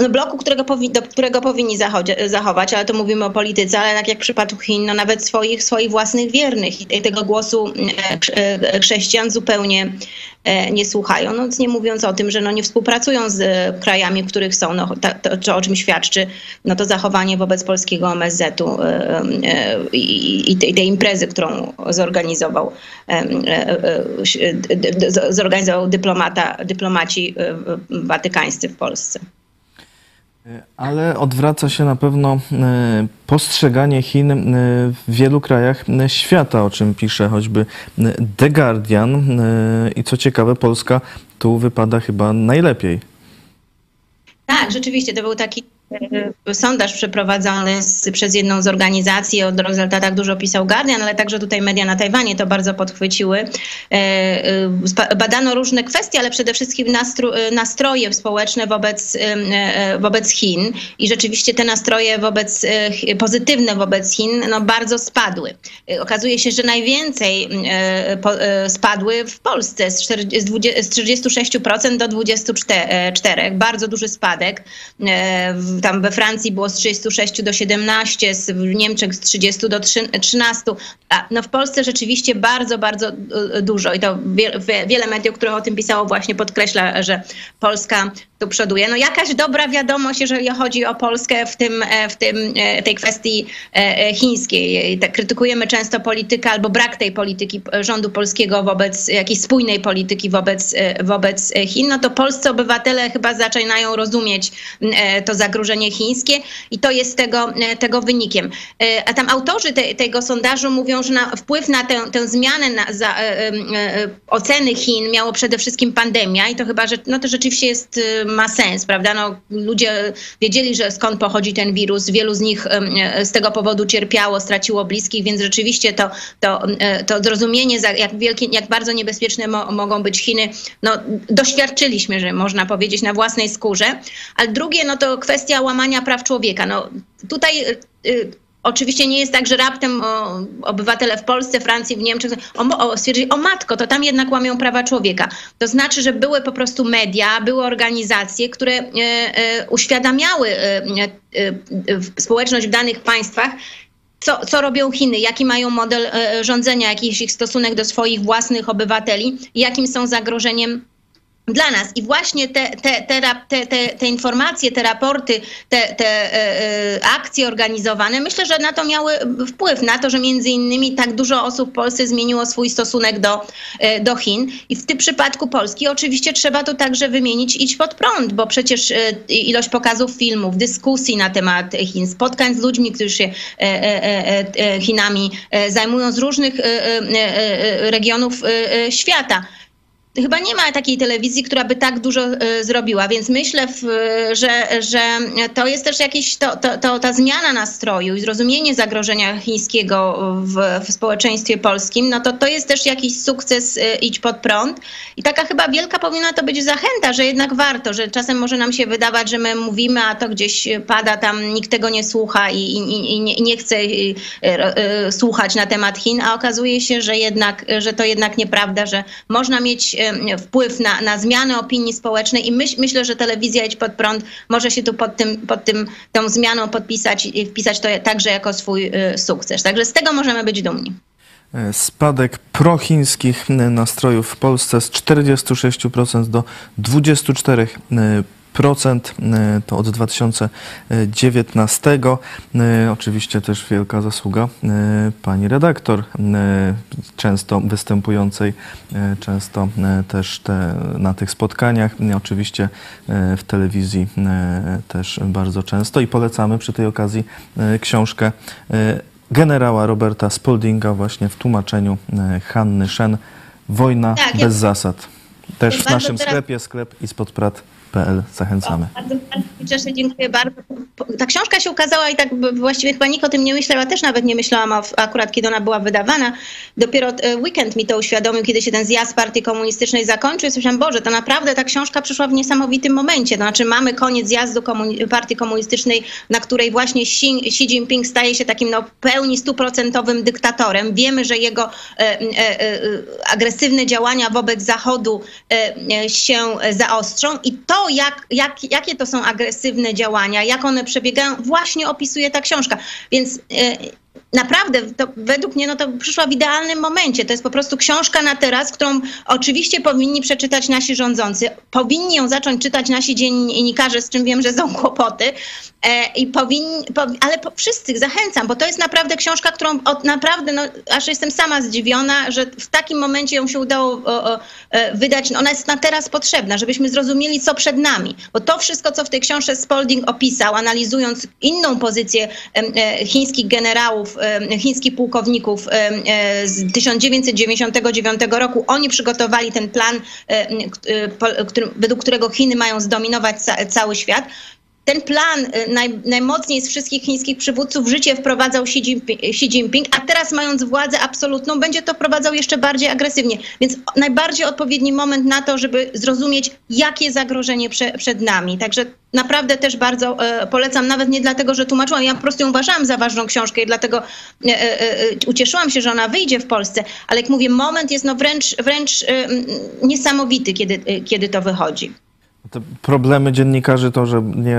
no, bloku, którego, powi- do którego powinni zachować, ale to mówimy o polityce, ale tak jak w przypadku Chin, no nawet swoich, swoich własnych wiernych i tego głosu e, e, chrześcijan zupełnie nie słuchają. No, nie mówiąc o tym, że no, nie współpracują z e, krajami, w których są, no, to, to, o czym świadczy no, to zachowanie wobec polskiego MSZ-u e, e, i, tej, tej imprezy, którą zorganizował, e, e, e, zorganizował dyplomata, dyplomaci e, watykańscy w Polsce. Ale odwraca się na pewno e, postrzeganie Chin e, w wielu krajach e, świata, o czym pisze choćby The Guardian. I co ciekawe, Polska tu wypada chyba najlepiej. Tak, rzeczywiście, to był taki sondaż przeprowadzony z, przez jedną z organizacji. O rezultatach dużo pisał Guardian, ale także tutaj media na Tajwanie to bardzo podchwyciły. E, e, Badano różne kwestie, ale przede wszystkim nastro, e, nastroje społeczne wobec, e, e, wobec Chin i rzeczywiście te nastroje wobec, e, pozytywne wobec Chin no, bardzo spadły. E, Okazuje się, że najwięcej e, e, spadły w Polsce z, 40, z 20 z 36% do 24%. Bardzo duży spadek. E, w- Tam we Francji było z 36 do 17, z- w Niemczech z 30 do trzy- 13. A no w Polsce rzeczywiście bardzo, bardzo e, dużo. I to wie- wie- wiele mediów, które o tym pisało, właśnie podkreśla, że Polska tu przoduje. No jakaś dobra wiadomość, jeżeli chodzi o Polskę w tym, e, w tym e, tej kwestii chińskiej. Tak krytykujemy często politykę albo brak tej polityki rządu polskiego wobec jakiejś spójnej polityki wobec, wobec Chin. No to polscy obywatele chyba zaczynają rozumieć to zagrożenie chińskie i to jest tego, e, tego wynikiem. E, A tam autorzy te, tego sondażu mówią, że na, wpływ na tę, tę zmianę na, za, e, oceny Chin miało przede wszystkim pandemia i to chyba, że no to rzeczywiście jest, ma sens, prawda? No, ludzie wiedzieli, że skąd pochodzi ten wirus, wielu z nich z tego powodu cierpiało, straciło bliskich, więc rzeczywiście to, to, to zrozumienie, jak, wielkie, jak bardzo niebezpieczne mo, mogą być Chiny, no, doświadczyliśmy, że można powiedzieć, na własnej skórze. A drugie, no to kwestia łamania praw człowieka. No, tutaj y, y, oczywiście nie jest tak, że raptem o, obywatele w Polsce, Francji, w Niemczech o, o, stwierdzili, o matko, to tam jednak łamią prawa człowieka. To znaczy, że były po prostu media, były organizacje, które e, e, uświadamiały e, e, społeczność w danych państwach, co, co robią Chiny, jaki mają model rządzenia, jaki jest ich stosunek do swoich własnych obywateli, jakim są zagrożeniem dla nas. I właśnie te, te, te, te, te, informacje, te raporty, te, te e, e, akcje organizowane, myślę, że na to miały wpływ, na to, że między innymi tak dużo osób w Polsce zmieniło swój stosunek do, e, do Chin. I w tym przypadku Polski oczywiście trzeba tu także wymienić Idź pod prąd, bo przecież e, ilość pokazów filmów, dyskusji na temat Chin, spotkań z ludźmi, którzy się e, e, Chinami zajmują z różnych regionów świata chyba nie ma takiej telewizji, która by tak dużo e, zrobiła, więc myślę, w, że, że to jest też jakiś, to, to, to, ta zmiana nastroju i zrozumienie zagrożenia chińskiego w, w społeczeństwie polskim, no to to jest też jakiś sukces e, idź pod prąd. I taka chyba wielka powinna to być zachęta, że jednak warto, że czasem może nam się wydawać, że my mówimy, a to gdzieś pada tam, nikt tego nie słucha i, i, i, nie, nie chce e, e, słuchać na temat Chin, a okazuje się, że jednak, że to jednak nieprawda, że można mieć e, wpływ na, na zmianę opinii społecznej i myśl, myślę, że telewizja Idź Pod Prąd może się tu pod, tym, pod tym, tą zmianą podpisać i wpisać to także jako swój e, sukces. Także z tego możemy być dumni. E, Spadek prochińskich e, nastrojów w Polsce z 46% do 24%. Procent, e, to od 2019. E, Oczywiście też wielka zasługa e, pani redaktor, często występującej, często też te, na tych spotkaniach, oczywiście w telewizji też bardzo często i polecamy przy tej okazji książkę generała Roberta Spaldinga właśnie w tłumaczeniu Hanny Szen Wojna Tak, bez ja- zasad. Też w naszym teraz- sklepie, sklep i spodprat.pl. Zachęcamy. Bardzo, bardzo cieszę, dziękuję bardzo. Ta książka się ukazała i tak właściwie chyba nikt o tym nie myślał, ja też nawet nie myślałam o, akurat kiedy ona była wydawana. Dopiero e, weekend mi to uświadomił, kiedy się ten zjazd partii komunistycznej zakończył. I słyszałam, Boże, to naprawdę ta książka przyszła w niesamowitym momencie. To znaczy mamy koniec zjazdu komuni- partii komunistycznej, na której właśnie Xi, Xi Jinping staje się takim no, pełni stuprocentowym dyktatorem. Wiemy, że jego e, e, e, agresywne działania wobec Zachodu e, e, się zaostrzą i to, jak, jak, jakie to są agresywne działania, jak one przebiegają, właśnie opisuje ta książka. Więc e, naprawdę, według mnie no to przyszła w idealnym momencie. To jest po prostu książka na teraz, którą oczywiście powinni przeczytać nasi rządzący. Powinni ją zacząć czytać nasi dziennikarze, z czym wiem, że są kłopoty. E, i powinni, po, ale po, wszyscy zachęcam, bo to jest naprawdę książka, którą od, naprawdę, no, aż jestem sama zdziwiona, że w takim momencie ją się udało o, o, e, wydać. Ona jest na teraz potrzebna, żebyśmy zrozumieli, co przed nami. Bo to wszystko, co w tej książce Spalding opisał, analizując inną pozycję e, chińskich generałów, chińskich pułkowników em, e, z 1999 roku, oni przygotowali ten plan, e, według którego Chiny mają zdominować ca, cały świat. Ten plan y, naj, najmocniej z wszystkich chińskich przywódców w życie wprowadzał Xi Jinping, Xi Jinping, a teraz mając władzę absolutną, będzie to wprowadzał jeszcze bardziej agresywnie. Więc najbardziej odpowiedni moment na to, żeby zrozumieć, jakie zagrożenie prze, przed nami. Także naprawdę też bardzo e, polecam, nawet nie dlatego, że tłumaczyłam, ja po prostu ją uważałam za ważną książkę i dlatego e, e, e, ucieszyłam się, że ona wyjdzie w Polsce, ale jak mówię, moment jest no wręcz, wręcz niesamowity, kiedy, e, kiedy to wychodzi. Te problemy dziennikarzy to, że nie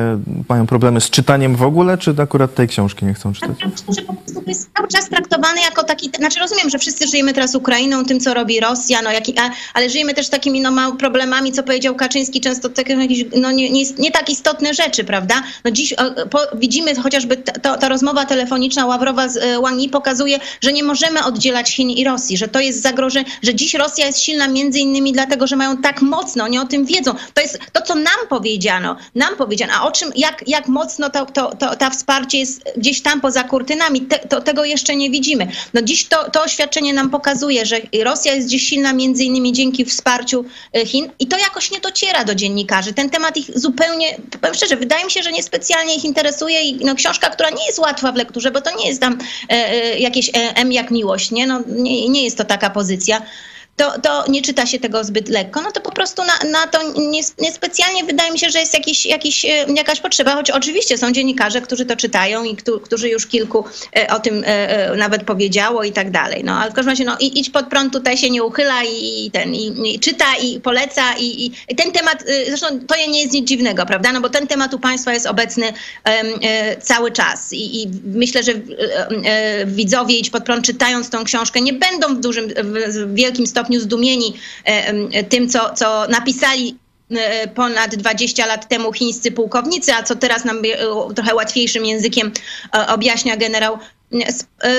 mają problemy z czytaniem w ogóle, czy akurat tej książki nie chcą czytać? Myślę, że po prostu jest cały czas traktowany jako taki, znaczy rozumiem, że wszyscy żyjemy teraz Ukrainą, tym co robi Rosja, no, jaki, a, ale żyjemy też takimi no, problemami, co powiedział Kaczyński, często takie jakieś no, nie, nie, nie tak istotne rzeczy, prawda? No dziś po, widzimy chociażby to, ta rozmowa telefoniczna Ławrowa z e, Wang Yi pokazuje, że nie możemy oddzielać Chin i Rosji, że to jest zagrożenie, że dziś Rosja jest silna między innymi dlatego, że mają tak mocno, oni o tym wiedzą. To jest to, co nam powiedziano, nam powiedziano, a o czym, jak, jak mocno to, to, to, wsparcie jest gdzieś tam poza kurtynami, te, to, tego jeszcze nie widzimy. No dziś to, to oświadczenie nam pokazuje, że Rosja jest dziś silna między innymi dzięki wsparciu e, Chin i to jakoś nie dociera do dziennikarzy. Ten temat ich zupełnie, powiem szczerze, wydaje mi się, że niespecjalnie ich interesuje i no, książka, która nie jest łatwa w lekturze, bo to nie jest tam e, e, jakieś e, M jak miłość, nie? No, nie, nie jest to taka pozycja. To, to nie czyta się tego zbyt lekko, no to po prostu na, na to niespecjalnie wydaje mi się, że jest jakiś, jakiś, e, jakaś potrzeba, choć oczywiście są dziennikarze, którzy to czytają i którzy już kilku e, o tym e, nawet powiedziało i tak dalej. No, ale w każdym razie no, idź pod prąd tutaj się nie uchyla i, i ten, i, i, czyta i poleca i, i, ten temat, zresztą to nie jest nic dziwnego, prawda, no bo ten temat u państwa jest obecny cały czas i, i myślę, że widzowie idź pod prąd czytając tą książkę nie będą w dużym, w wielkim stopniu stopniu zdumieni e, tym, co, co napisali e, ponad 20 lat temu chińscy pułkownicy, a co teraz nam e, trochę łatwiejszym językiem objaśnia generał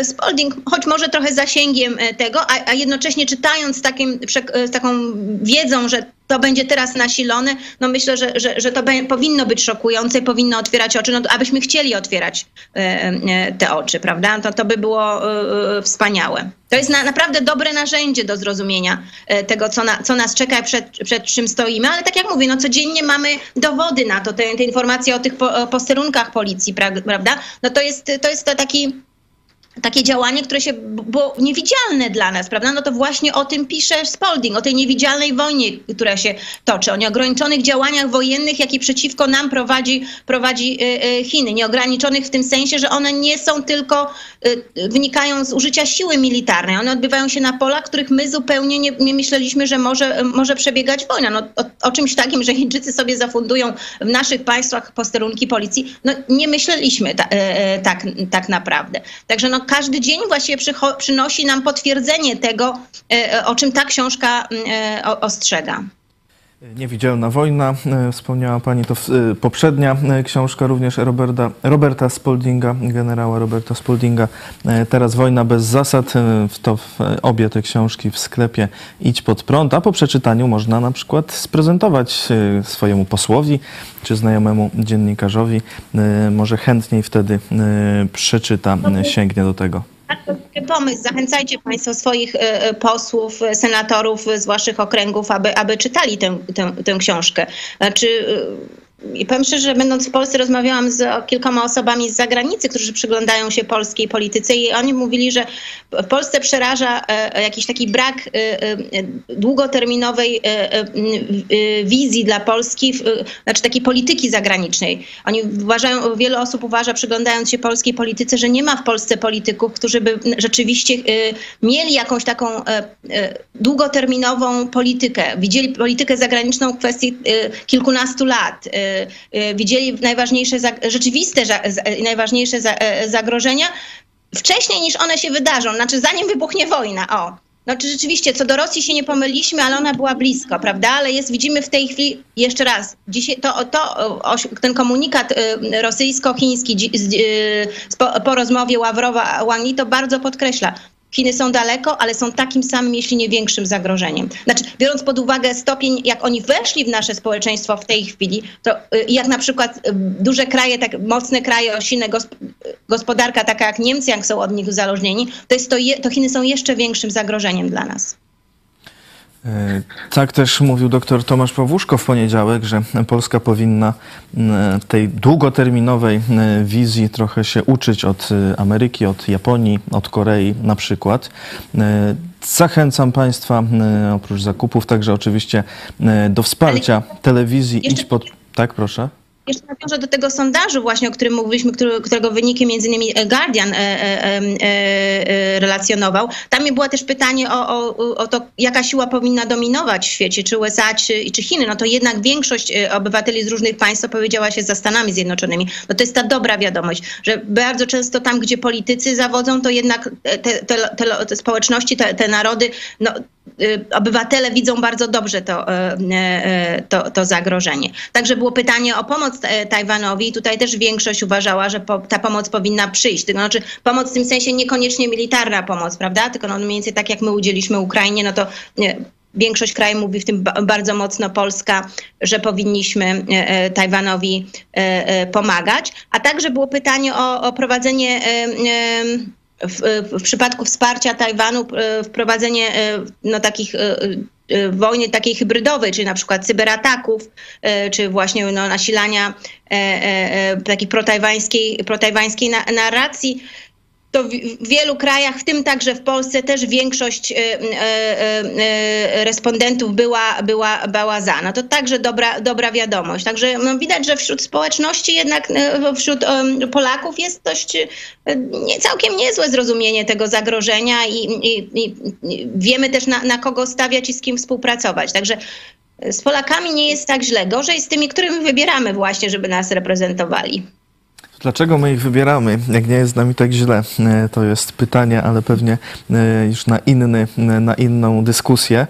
Spalding, choć może trochę zasięgiem tego, a, jednocześnie czytając takim, z taką wiedzą, że to będzie teraz nasilone, no myślę, że, że, że to powinno być szokujące, powinno otwierać oczy, no abyśmy chcieli otwierać te oczy, prawda? To, to by było wspaniałe. To jest na, naprawdę dobre narzędzie do zrozumienia e, tego, co, na, co nas czeka, przed, przed czym stoimy, ale tak jak mówię, no codziennie mamy dowody na to, te, te informacje o tych po, posterunkach policji, prawda? No to jest, to jest to taki takie działanie, które się było niewidzialne dla nas, prawda? No to właśnie o tym pisze Spalding, o tej niewidzialnej wojnie, która się toczy, o nieograniczonych działaniach wojennych, jakie przeciwko nam prowadzi, prowadzi y, y, Chiny. Nieograniczonych w tym sensie, że one nie są tylko, y, wynikają z użycia siły militarnej. One odbywają się na polach, których my zupełnie nie, nie myśleliśmy, że może, może przebiegać wojna. No, o, o, czymś takim, że Chińczycy sobie zafundują w naszych państwach posterunki policji, no nie myśleliśmy ta, tak, tak naprawdę. Także no każdy dzień właściwie przynosi nam potwierdzenie tego, e, o czym ta książka e, ostrzega. Niewidzialna wojna, e, wspomniała Pani, to poprzednia książka również Roberta, Roberta Spaldinga, generała Roberta Spaldinga. Teraz Wojna bez zasad, to obie te książki w sklepie Idź pod prąd, a po przeczytaniu można na przykład sprezentować swojemu posłowi czy znajomemu dziennikarzowi. Może chętniej wtedy przeczyta, sięgnie do tego pomysł. Zachęcajcie Państwo swoich e, e, posłów, senatorów z Waszych okręgów, aby, aby czytali tę, tę, tę książkę. Znaczy, i powiem szczerze, że będąc w Polsce rozmawiałam z kilkoma osobami z zagranicy, którzy przyglądają się polskiej polityce i oni mówili, że w Polsce przeraża e, jakiś taki brak e, e, długoterminowej wizji dla Polski, znaczy takiej polityki zagranicznej. Oni uważają, wiele osób uważa, przyglądając się polskiej polityce, że nie ma w Polsce polityków, którzy by rzeczywiście mieli jakąś taką długoterminową politykę. Widzieli politykę zagraniczną w kwestii kilkunastu lat widzieli najważniejsze, rzeczywiste najważniejsze e, zagrożenia wcześniej niż one się wydarzą, znaczy zanim wybuchnie wojna. O. No czy rzeczywiście, co do Rosji się nie pomyliśmy, ale ona była blisko, prawda? Ale jest, widzimy w tej chwili, jeszcze raz, dzisiaj to, to, ten komunikat y, rosyjsko-chiński y, po rozmowie Ławrowa-Wang to bardzo podkreśla. Chiny są daleko, ale są takim samym, jeśli nie większym zagrożeniem. Znaczy, biorąc pod uwagę stopień, jak oni weszli w nasze społeczeństwo w tej chwili, to y, jak na przykład y, duże kraje, tak mocne kraje o silne gospodarka, taka jak Niemcy, jak są od nich uzależnieni, to, jest to, to Chiny są jeszcze większym zagrożeniem dla nas. E, tak też mówił dr Tomasz Pawłuszko w poniedziałek, że Polska powinna tej długoterminowej wizji trochę się uczyć od e, Ameryki, od Japonii, od Korei na przykład. E, zachęcam Państwa oprócz zakupów także oczywiście do wsparcia telewizji Idź pod... Tak, proszę jeszcze nawiążę do tego sondażu właśnie, o którym mówiliśmy, którego wyniki między innymi Guardian e, e, e, relacjonował. Tam było też pytanie o, o, o to, jaka siła powinna dominować w świecie, czy USA, czy, czy Chiny. No to jednak większość obywateli z różnych państw opowiedziała się za Stanami Zjednoczonymi. No to jest ta dobra wiadomość, że bardzo często tam, gdzie politycy zawodzą, to jednak te, te, te, społeczności, te, te narody, no, obywatele widzą bardzo dobrze to, y, y, to, to zagrożenie. Także było pytanie o pomoc Tajwanowi i tutaj też większość uważała, że ta pomoc powinna przyjść. To znaczy pomoc w tym sensie niekoniecznie militarna pomoc, prawda? Tylko no mniej więcej tak jak my udzieliśmy Ukrainie, no to większość krajów mówi w tym bardzo mocno Polska, że powinniśmy Tajwanowi pomagać. A także było pytanie o, o prowadzenie w, w przypadku wsparcia Tajwanu e, wprowadzenie e, no, takich e, wojny takiej hybrydowej, czyli na przykład cyberataków, czy właśnie no, nasilania takiej protajwańskiej, protajwańskiej narracji, to w wielu krajach, w tym także w Polsce, też większość e, e, e, respondentów była, była, była za. No to także dobra, dobra wiadomość. Także no, widać, że wśród społeczności jednak, wśród em, Polaków jest dość nie, całkiem niezłe zrozumienie tego zagrożenia i, i, i, wiemy też na, na kogo stawiać i z kim współpracować. Także z Polakami nie jest tak źle. Gorzej z tymi, którymi wybieramy właśnie, żeby nas reprezentowali. Dlaczego my ich wybieramy, jak nie jest z nami tak źle? E, To jest pytanie, ale pewnie e, już na, inny, e, na inną dyskusję.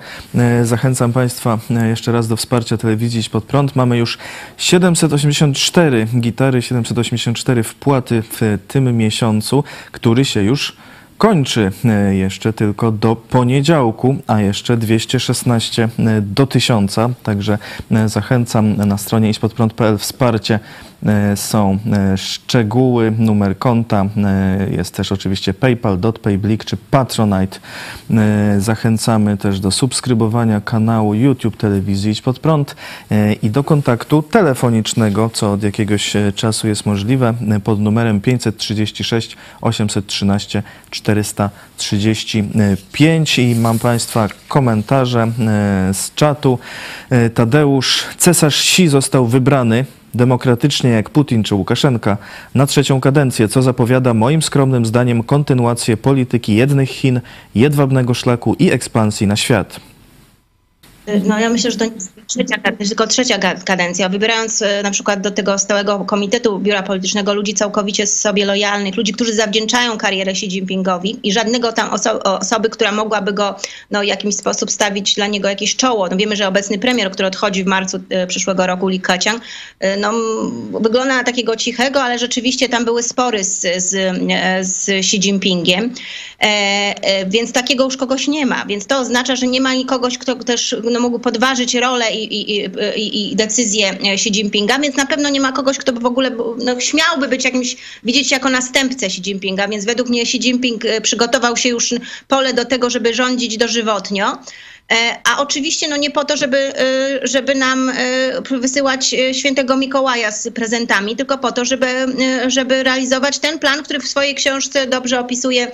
Zachęcam Państwa jeszcze raz do wsparcia telewizji Pod Prąd. Mamy już 784 gitary, 784 wpłaty w tym miesiącu, który się już kończy jeszcze tylko do poniedziałku, a jeszcze 216 e, do 1000. Także zachęcam na stronie ispodprąd.pl wsparcie. E, Są e, szczegóły, numer konta, e, jest też oczywiście PayPal, DotPay, Blik czy Patronite. Zachęcamy też do subskrybowania kanału YouTube Telewizji Idź Pod Prąd i do kontaktu telefonicznego, co od jakiegoś czasu jest możliwe, pod numerem 536 813 435 i mam Państwa komentarze z czatu. Tadeusz, cesarz Xi został wybrany demokratycznie jak Putin czy Łukaszenka na trzecią kadencję, co zapowiada moim skromnym zdaniem kontynuację polityki jednych Chin, jedwabnego szlaku i ekspansji na świat. No ja myślę, że to jest trzecia, tylko trzecia kadencja. Wybierając e, na przykład do tego stałego komitetu biura politycznego ludzi całkowicie sobie lojalnych, ludzi, którzy zawdzięczają karierę Xi Jinpingowi i żadnego tam oso- osoby, która mogłaby go no, w jakiś sposób stawić dla niego jakieś czoło. No, wiemy, że obecny premier, który odchodzi w marcu e, przyszłego roku, Li Keqiang, e, no, wygląda na takiego cichego, ale rzeczywiście tam były spory z, z, z Xi Jinpingiem, e, więc takiego już kogoś nie ma. Więc to oznacza, że nie ma nikogoś, kto też no, mógł podważyć rolę i, i, i, decyzje Xi Jinpinga, więc na pewno nie ma kogoś, kto by w ogóle no, śmiałby być jakimś, widzieć jako następcę Xi Jinpinga, więc według mnie Xi Jinping e, przygotował się już pole do tego, żeby rządzić dożywotnio. E, A oczywiście no nie po to, żeby, e, żeby nam e, wysyłać świętego Mikołaja z prezentami, tylko po to, żeby, żeby realizować ten plan, który w swojej książce dobrze opisuje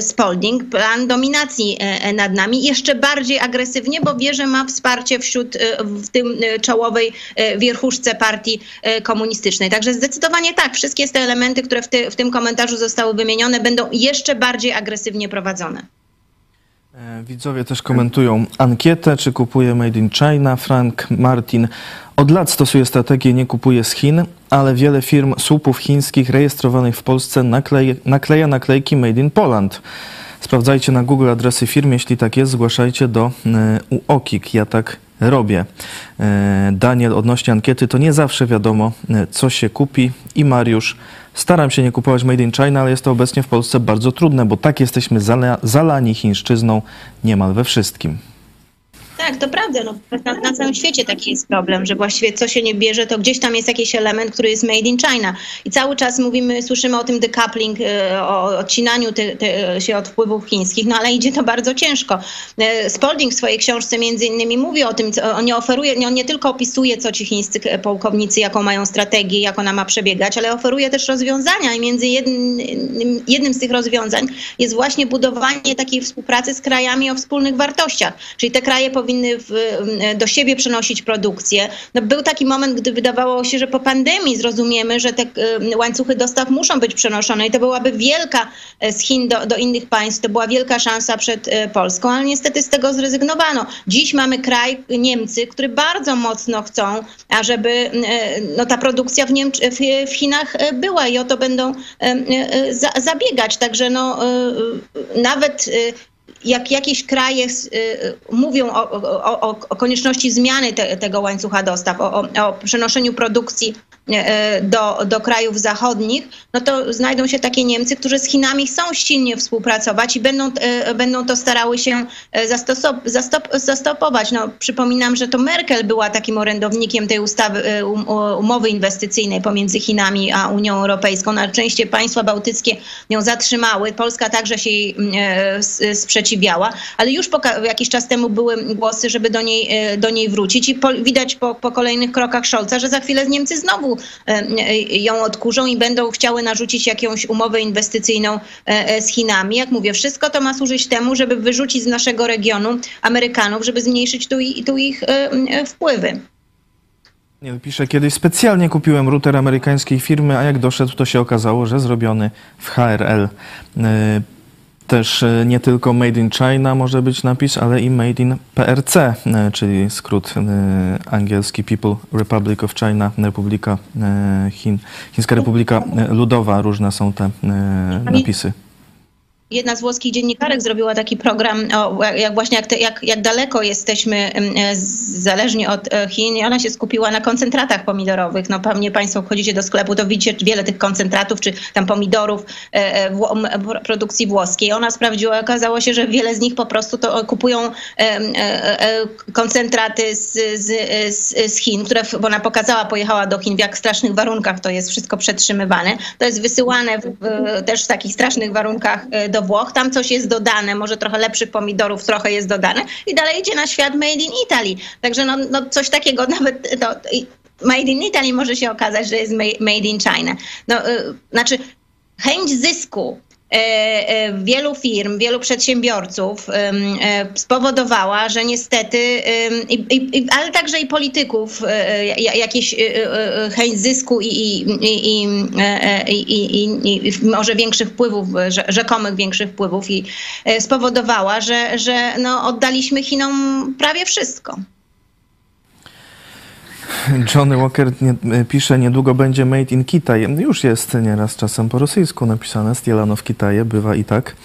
Spalding, plan dominacji nad nami, jeszcze bardziej agresywnie, bo wie, że ma wsparcie wśród, w tym czołowej wierchuszce partii komunistycznej. Także zdecydowanie tak, wszystkie te elementy, które w, ty, w tym komentarzu zostały wymienione, będą jeszcze bardziej agresywnie prowadzone. E, Widzowie też komentują ankietę, czy kupuje Made in China. Frank Martin od lat stosuje strategię nie kupuje z Chin, ale wiele firm słupów chińskich rejestrowanych w Polsce nakleja naklejki Made in Poland. Sprawdzajcie na Google adresy firm, jeśli tak jest, zgłaszajcie do e, UOKiK. Ja tak robię. E, Daniel odnośnie ankiety, to nie zawsze wiadomo, co się kupi. I Mariusz, staram się nie kupować Made in China, ale jest to obecnie w Polsce bardzo trudne, bo tak jesteśmy zala, zalani chińszczyzną niemal we wszystkim. Tak, to prawda. No, na, na całym świecie taki jest problem, że właściwie co się nie bierze, to gdzieś tam jest jakiś element, który jest made in China. I cały czas mówimy, słyszymy o tym decoupling, e, o odcinaniu te, te, się od wpływów chińskich, no ale idzie to bardzo ciężko. E, Spalding w swojej książce między innymi mówi o tym, on nie oferuje, on nie tylko opisuje, co ci chińscy pułkownicy, jaką mają strategię, jak ona ma przebiegać, ale oferuje też rozwiązania i między jednym, jednym z tych rozwiązań jest właśnie budowanie takiej współpracy z krajami o wspólnych wartościach. Czyli te kraje powinny w, do siebie przenosić produkcję. No, był taki moment, gdy wydawało się, że po pandemii zrozumiemy, że te y, łańcuchy dostaw muszą być przenoszone i to byłaby wielka e, z Chin do, do innych państw, to była wielka szansa przed e, Polską, ale niestety z tego zrezygnowano. Dziś mamy kraj, Niemcy, który bardzo mocno chcą, ażeby e, no, ta produkcja w, Niemcz- w, w Chinach była i o to będą za, zabiegać. Także no, nawet jak jakieś kraje y, mówią o, o, o, konieczności zmiany te, tego łańcucha dostaw, o, o, przenoszeniu produkcji y, do, do krajów zachodnich, no to znajdą się takie Niemcy, którzy z Chinami chcą silnie współpracować i będą, y, będą to starały się zastosop, zastop, zastopować. No, przypominam, że to Merkel była takim orędownikiem tej ustawy, um, umowy inwestycyjnej pomiędzy Chinami a Unią Europejską. Na szczęście państwa bałtyckie ją zatrzymały. Polska także się jej sprzeciwiła sprzeciwiała, ale już jakiś czas temu były głosy, żeby do niej, do niej wrócić i po, widać po, po kolejnych krokach Scholza, że za chwilę Niemcy znowu ją odkurzą i będą chciały narzucić jakąś umowę inwestycyjną z Chinami. Jak mówię, wszystko to ma służyć temu, żeby wyrzucić z naszego regionu Amerykanów, żeby zmniejszyć tu, tu ich wpływy. Nie, pisze, kiedyś specjalnie kupiłem router amerykańskiej firmy, a jak doszedł, to się okazało, że zrobiony w HRL. E, też e, nie tylko Made in China może być napis, ale i Made in PRC, e, czyli skrót angielski People Republic of China, Republika Chin, Chińska Republika Ludowa. Różne są te napisy jedna z włoskich dziennikarek zrobiła taki program, o, jak właśnie jak, te, jak, jak daleko jesteśmy e, zależni od e, Chin i ona się skupiła na koncentratach pomidorowych. No pewnie Państwo wchodzicie do sklepu, to widzicie wiele tych koncentratów, czy tam pomidorów e, produkcji włoskiej. Ona sprawdziła, okazało się, że wiele z nich po prostu to kupują koncentraty z, z, z, z Chin, które, bo ona pokazała, pojechała do Chin, w jak strasznych warunkach to jest wszystko przetrzymywane. To jest wysyłane w, też w takich strasznych warunkach do do Włoch, tam coś jest dodane, może trochę lepszych pomidorów, trochę jest dodane i dalej idzie na świat made in Italy. Także no, no coś takiego nawet to, made in Italy może się okazać, że jest made in China. No, y, znaczy chęć zysku wielu firm, wielu przedsiębiorców e, spowodowała, że niestety, ale także i polityków, jakieś chęć zysku i, i, i, i, może większych wpływów, rzekomych większych wpływów i spowodowała, że, że no oddaliśmy Chinom prawie wszystko. Johnny Walker nie, pisze, niedługo będzie Made in Kitaj. Już jest nieraz czasem po rosyjsku napisane, Stielano w Kitaje, bywa i tak.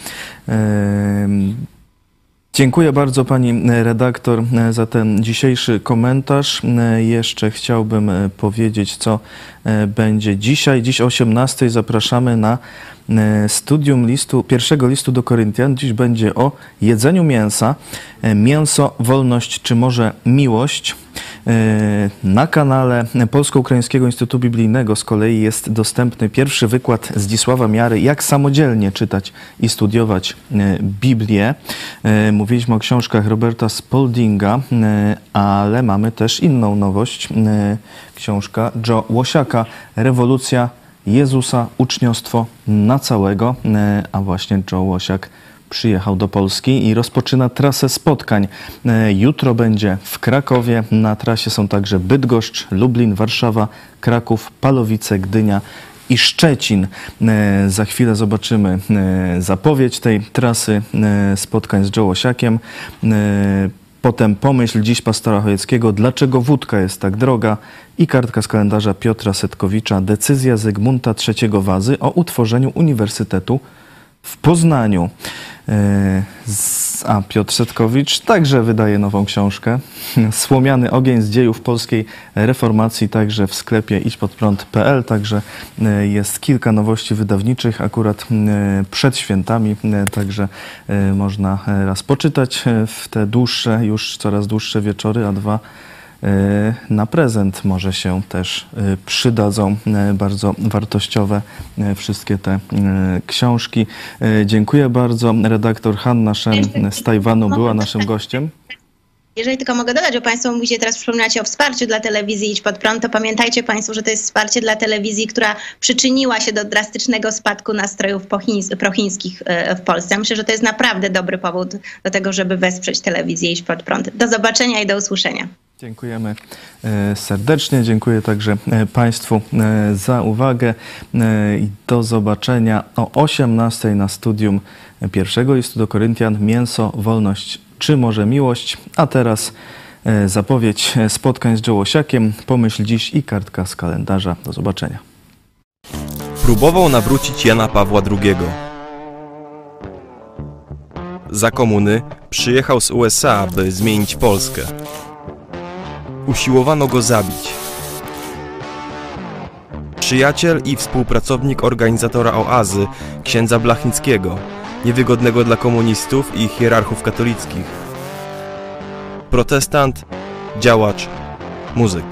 Dziękuję bardzo pani redaktor za ten dzisiejszy komentarz. Jeszcze chciałbym powiedzieć, co będzie dzisiaj. Dziś o 18 zapraszamy na studium listu, pierwszego listu do Koryntian. Dziś będzie o jedzeniu mięsa. Mięso, wolność czy może miłość. E, na kanale Polsko-Ukraińskiego Instytutu Biblijnego z kolei jest dostępny pierwszy wykład Zdzisława Miary, jak samodzielnie czytać i studiować e, Biblię. E, mówiliśmy o książkach Roberta Spaldinga, ale mamy też inną nowość. Książka Joe Łosiaka, Rewolucja Jezusa, uczniostwo na całego, a właśnie Joe Łosiak przyjechał do Polski i rozpoczyna trasę spotkań. E, jutro będzie w Krakowie. Na trasie są także Bydgoszcz, Lublin, Warszawa, Kraków, Palowice, Gdynia i Szczecin. E, za chwilę zobaczymy e, zapowiedź tej trasy spotkań z Jołosiakiem. Potem pomyśl dziś pastora Chojeckiego, dlaczego wódka jest tak droga i kartka z kalendarza Piotra Setkowicza, decyzja Zygmunta III Wazy o utworzeniu Uniwersytetu w Poznaniu. E, a Piotr Setkowicz także wydaje nową książkę. Słomiany ogień z dziejów polskiej reformacji, także w sklepie idźpodprąd.pl. Także e, jest kilka nowości wydawniczych akurat e, przed świętami, także można raz poczytać w te dłuższe, już coraz dłuższe wieczory, a dwa na prezent może się też e, przydadzą e, bardzo wartościowe wszystkie te książki. Dziękuję bardzo. Redaktor Hanna Shen z Tajwanu była naszym gościem. Jeżeli tylko mogę dodać, bo Państwo mówicie teraz, przypominacie o wsparciu dla telewizji Idź Pod Prąd, to pamiętajcie Państwo, że to jest wsparcie dla telewizji, która przyczyniła się do drastycznego spadku nastrojów prochińskich w Polsce. Myślę, że to jest naprawdę dobry powód do tego, żeby wesprzeć telewizję Idź Pod Prąd. Do zobaczenia i do usłyszenia. Dziękujemy e, serdecznie. Dziękuję także e, Państwu e, za uwagę i do zobaczenia o 18 na studium pierwszego listu do Koryntian Mięso, wolność czy może miłość. A teraz zapowiedź spotkań z Jołosiakiem. Pomyśl dziś i kartka z kalendarza. Do zobaczenia. Próbował nawrócić Jana Pawła II. Za komuny przyjechał z USA, by zmienić Polskę. Usiłowano go zabić. Przyjaciel i współpracownik organizatora oazy, księdza Blachnickiego, niewygodnego dla komunistów i hierarchów katolickich. Protestant, działacz, muzyk.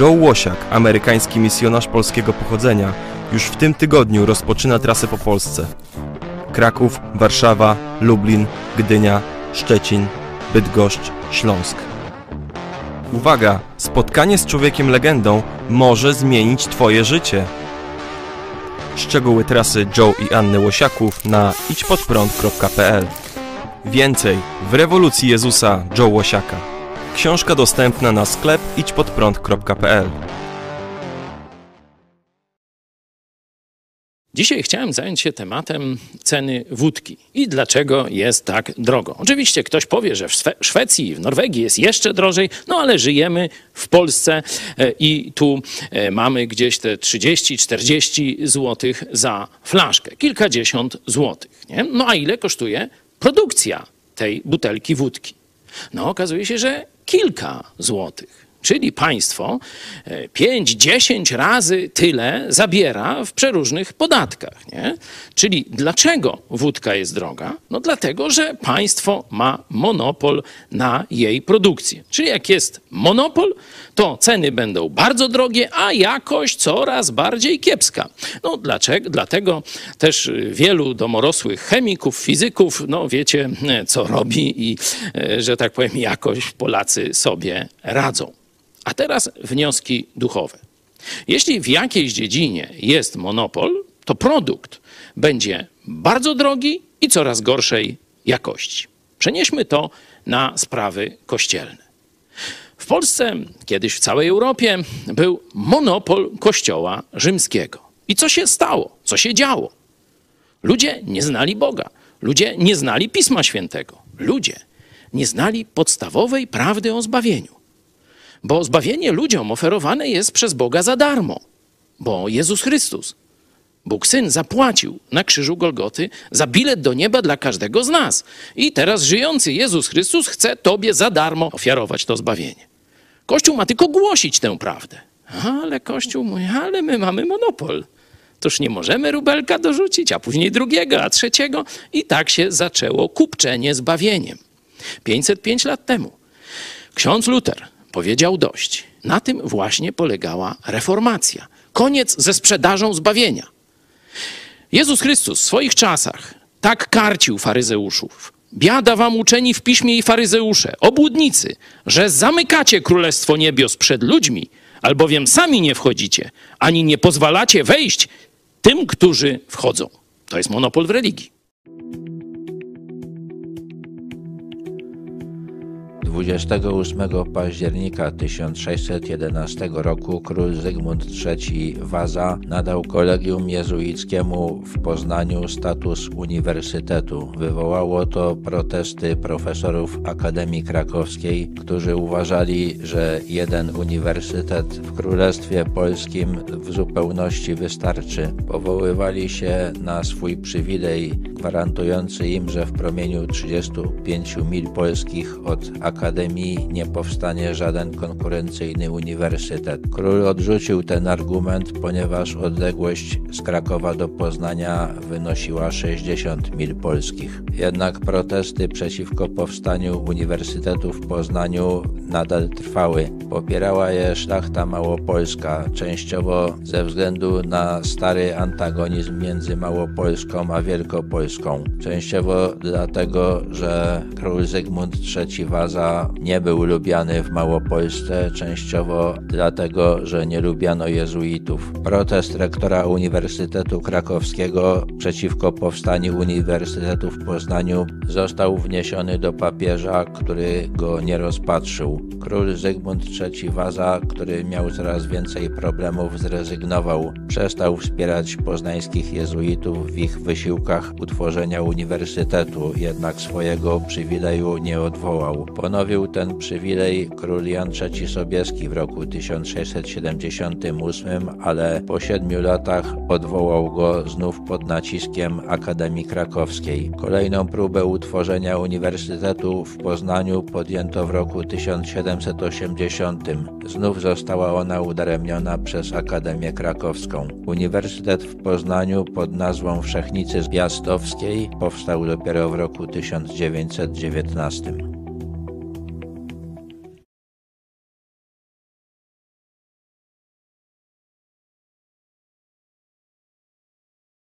Joe Łosiak, amerykański misjonarz polskiego pochodzenia, już w tym tygodniu rozpoczyna trasę po Polsce. Kraków, Warszawa, Lublin, Gdynia, Szczecin, Bydgoszcz, Śląsk. Uwaga! Spotkanie z człowiekiem legendą może zmienić Twoje życie. Szczegóły trasy Joe i Anny Łosiaków na idźpodprąd.pl Więcej w rewolucji Jezusa Joe Łosiaka. Książka dostępna na sklep idźpodprąd.pl Dzisiaj chciałem zająć się tematem ceny wódki i dlaczego jest tak drogo. Oczywiście ktoś powie, że w Szwe Szwecji, w Norwegii jest jeszcze drożej, no ale żyjemy w Polsce e, i tu e, mamy gdzieś te 30-40 zł za flaszkę, kilkadziesiąt złotych. Nie? No a ile kosztuje produkcja tej butelki wódki? No okazuje się, że kilka złotych. Czyli państwo 5-10 razy tyle zabiera w przeróżnych podatkach. Nie? Czyli dlaczego wódka jest droga? No dlatego, że państwo ma monopol na jej produkcję. Czyli jak jest monopol, to ceny będą bardzo drogie, a jakość coraz bardziej kiepska. No dlaczego? Dlatego też wielu domorosłych chemików, fizyków, no wiecie co robi i, że tak powiem, jakoś Polacy sobie radzą. A teraz wnioski duchowe. Jeśli w jakiejś dziedzinie jest monopol, to produkt będzie bardzo drogi i coraz gorszej jakości. Przenieśmy to na sprawy kościelne. W Polsce, kiedyś w całej Europie, był monopol Kościoła rzymskiego. I co się stało? Co się działo? Ludzie nie znali Boga, ludzie nie znali Pisma Świętego, ludzie nie znali podstawowej prawdy o zbawieniu. Bo zbawienie ludziom oferowane jest przez Boga za darmo, bo Jezus Chrystus, Bóg Syn, zapłacił na krzyżu Golgoty za bilet do nieba dla każdego z nas. I teraz żyjący Jezus Chrystus chce Tobie za darmo ofiarować to zbawienie. Kościół ma tylko głosić tę prawdę. Ale Kościół mówi, ale my mamy monopol. Toż nie możemy rubelka dorzucić, a później drugiego, a trzeciego. I tak się zaczęło kupczenie zbawieniem. 505 lat temu. Ksiądz Luter powiedział dość. Na tym właśnie polegała reformacja. Koniec ze sprzedażą zbawienia. Jezus Chrystus w swoich czasach tak karcił faryzeuszów. Biada wam uczeni w piśmie i faryzeusze, obłudnicy, że zamykacie królestwo niebios przed ludźmi, albowiem sami nie wchodzicie, ani nie pozwalacie wejść tym, którzy wchodzą. To jest monopol w religii. 28 października 1611 roku król Zygmunt III Waza nadał kolegium jezuickiemu w Poznaniu status uniwersytetu. Wywołało to protesty profesorów Akademii Krakowskiej, którzy uważali, że jeden uniwersytet w Królestwie Polskim w zupełności wystarczy. Powoływali się na swój przywilej gwarantujący im, że w promieniu 35 mil polskich od Akademii Akademii nie powstanie żaden konkurencyjny uniwersytet. Król odrzucił ten argument, ponieważ odległość z Krakowa do Poznania wynosiła 60 mil polskich. Jednak protesty przeciwko powstaniu Uniwersytetu w Poznaniu nadal trwały. Popierała je szlachta małopolska, częściowo ze względu na stary antagonizm między Małopolską a Wielkopolską, częściowo dlatego, że król Zygmunt III Waza nie był lubiany w Małopolsce, częściowo dlatego, że nie lubiano jezuitów. Protest rektora Uniwersytetu Krakowskiego przeciwko powstaniu Uniwersytetu w Poznaniu został wniesiony do papieża, który go nie rozpatrzył. Król Zygmunt III Waza, który miał coraz więcej problemów, zrezygnował. Przestał wspierać poznańskich jezuitów w ich wysiłkach utworzenia uniwersytetu, jednak swojego przywileju nie odwołał. Ponownie Ponowił ten przywilej król Jan III Sobieski w roku 1678, ale po siedmiu latach odwołał go znów pod naciskiem Akademii Krakowskiej. Kolejną próbę utworzenia Uniwersytetu w Poznaniu podjęto w roku 1780. Znów została ona udaremniona przez Akademię Krakowską. Uniwersytet w Poznaniu pod nazwą Wszechnicy Piastowskiej powstał dopiero w roku 1919.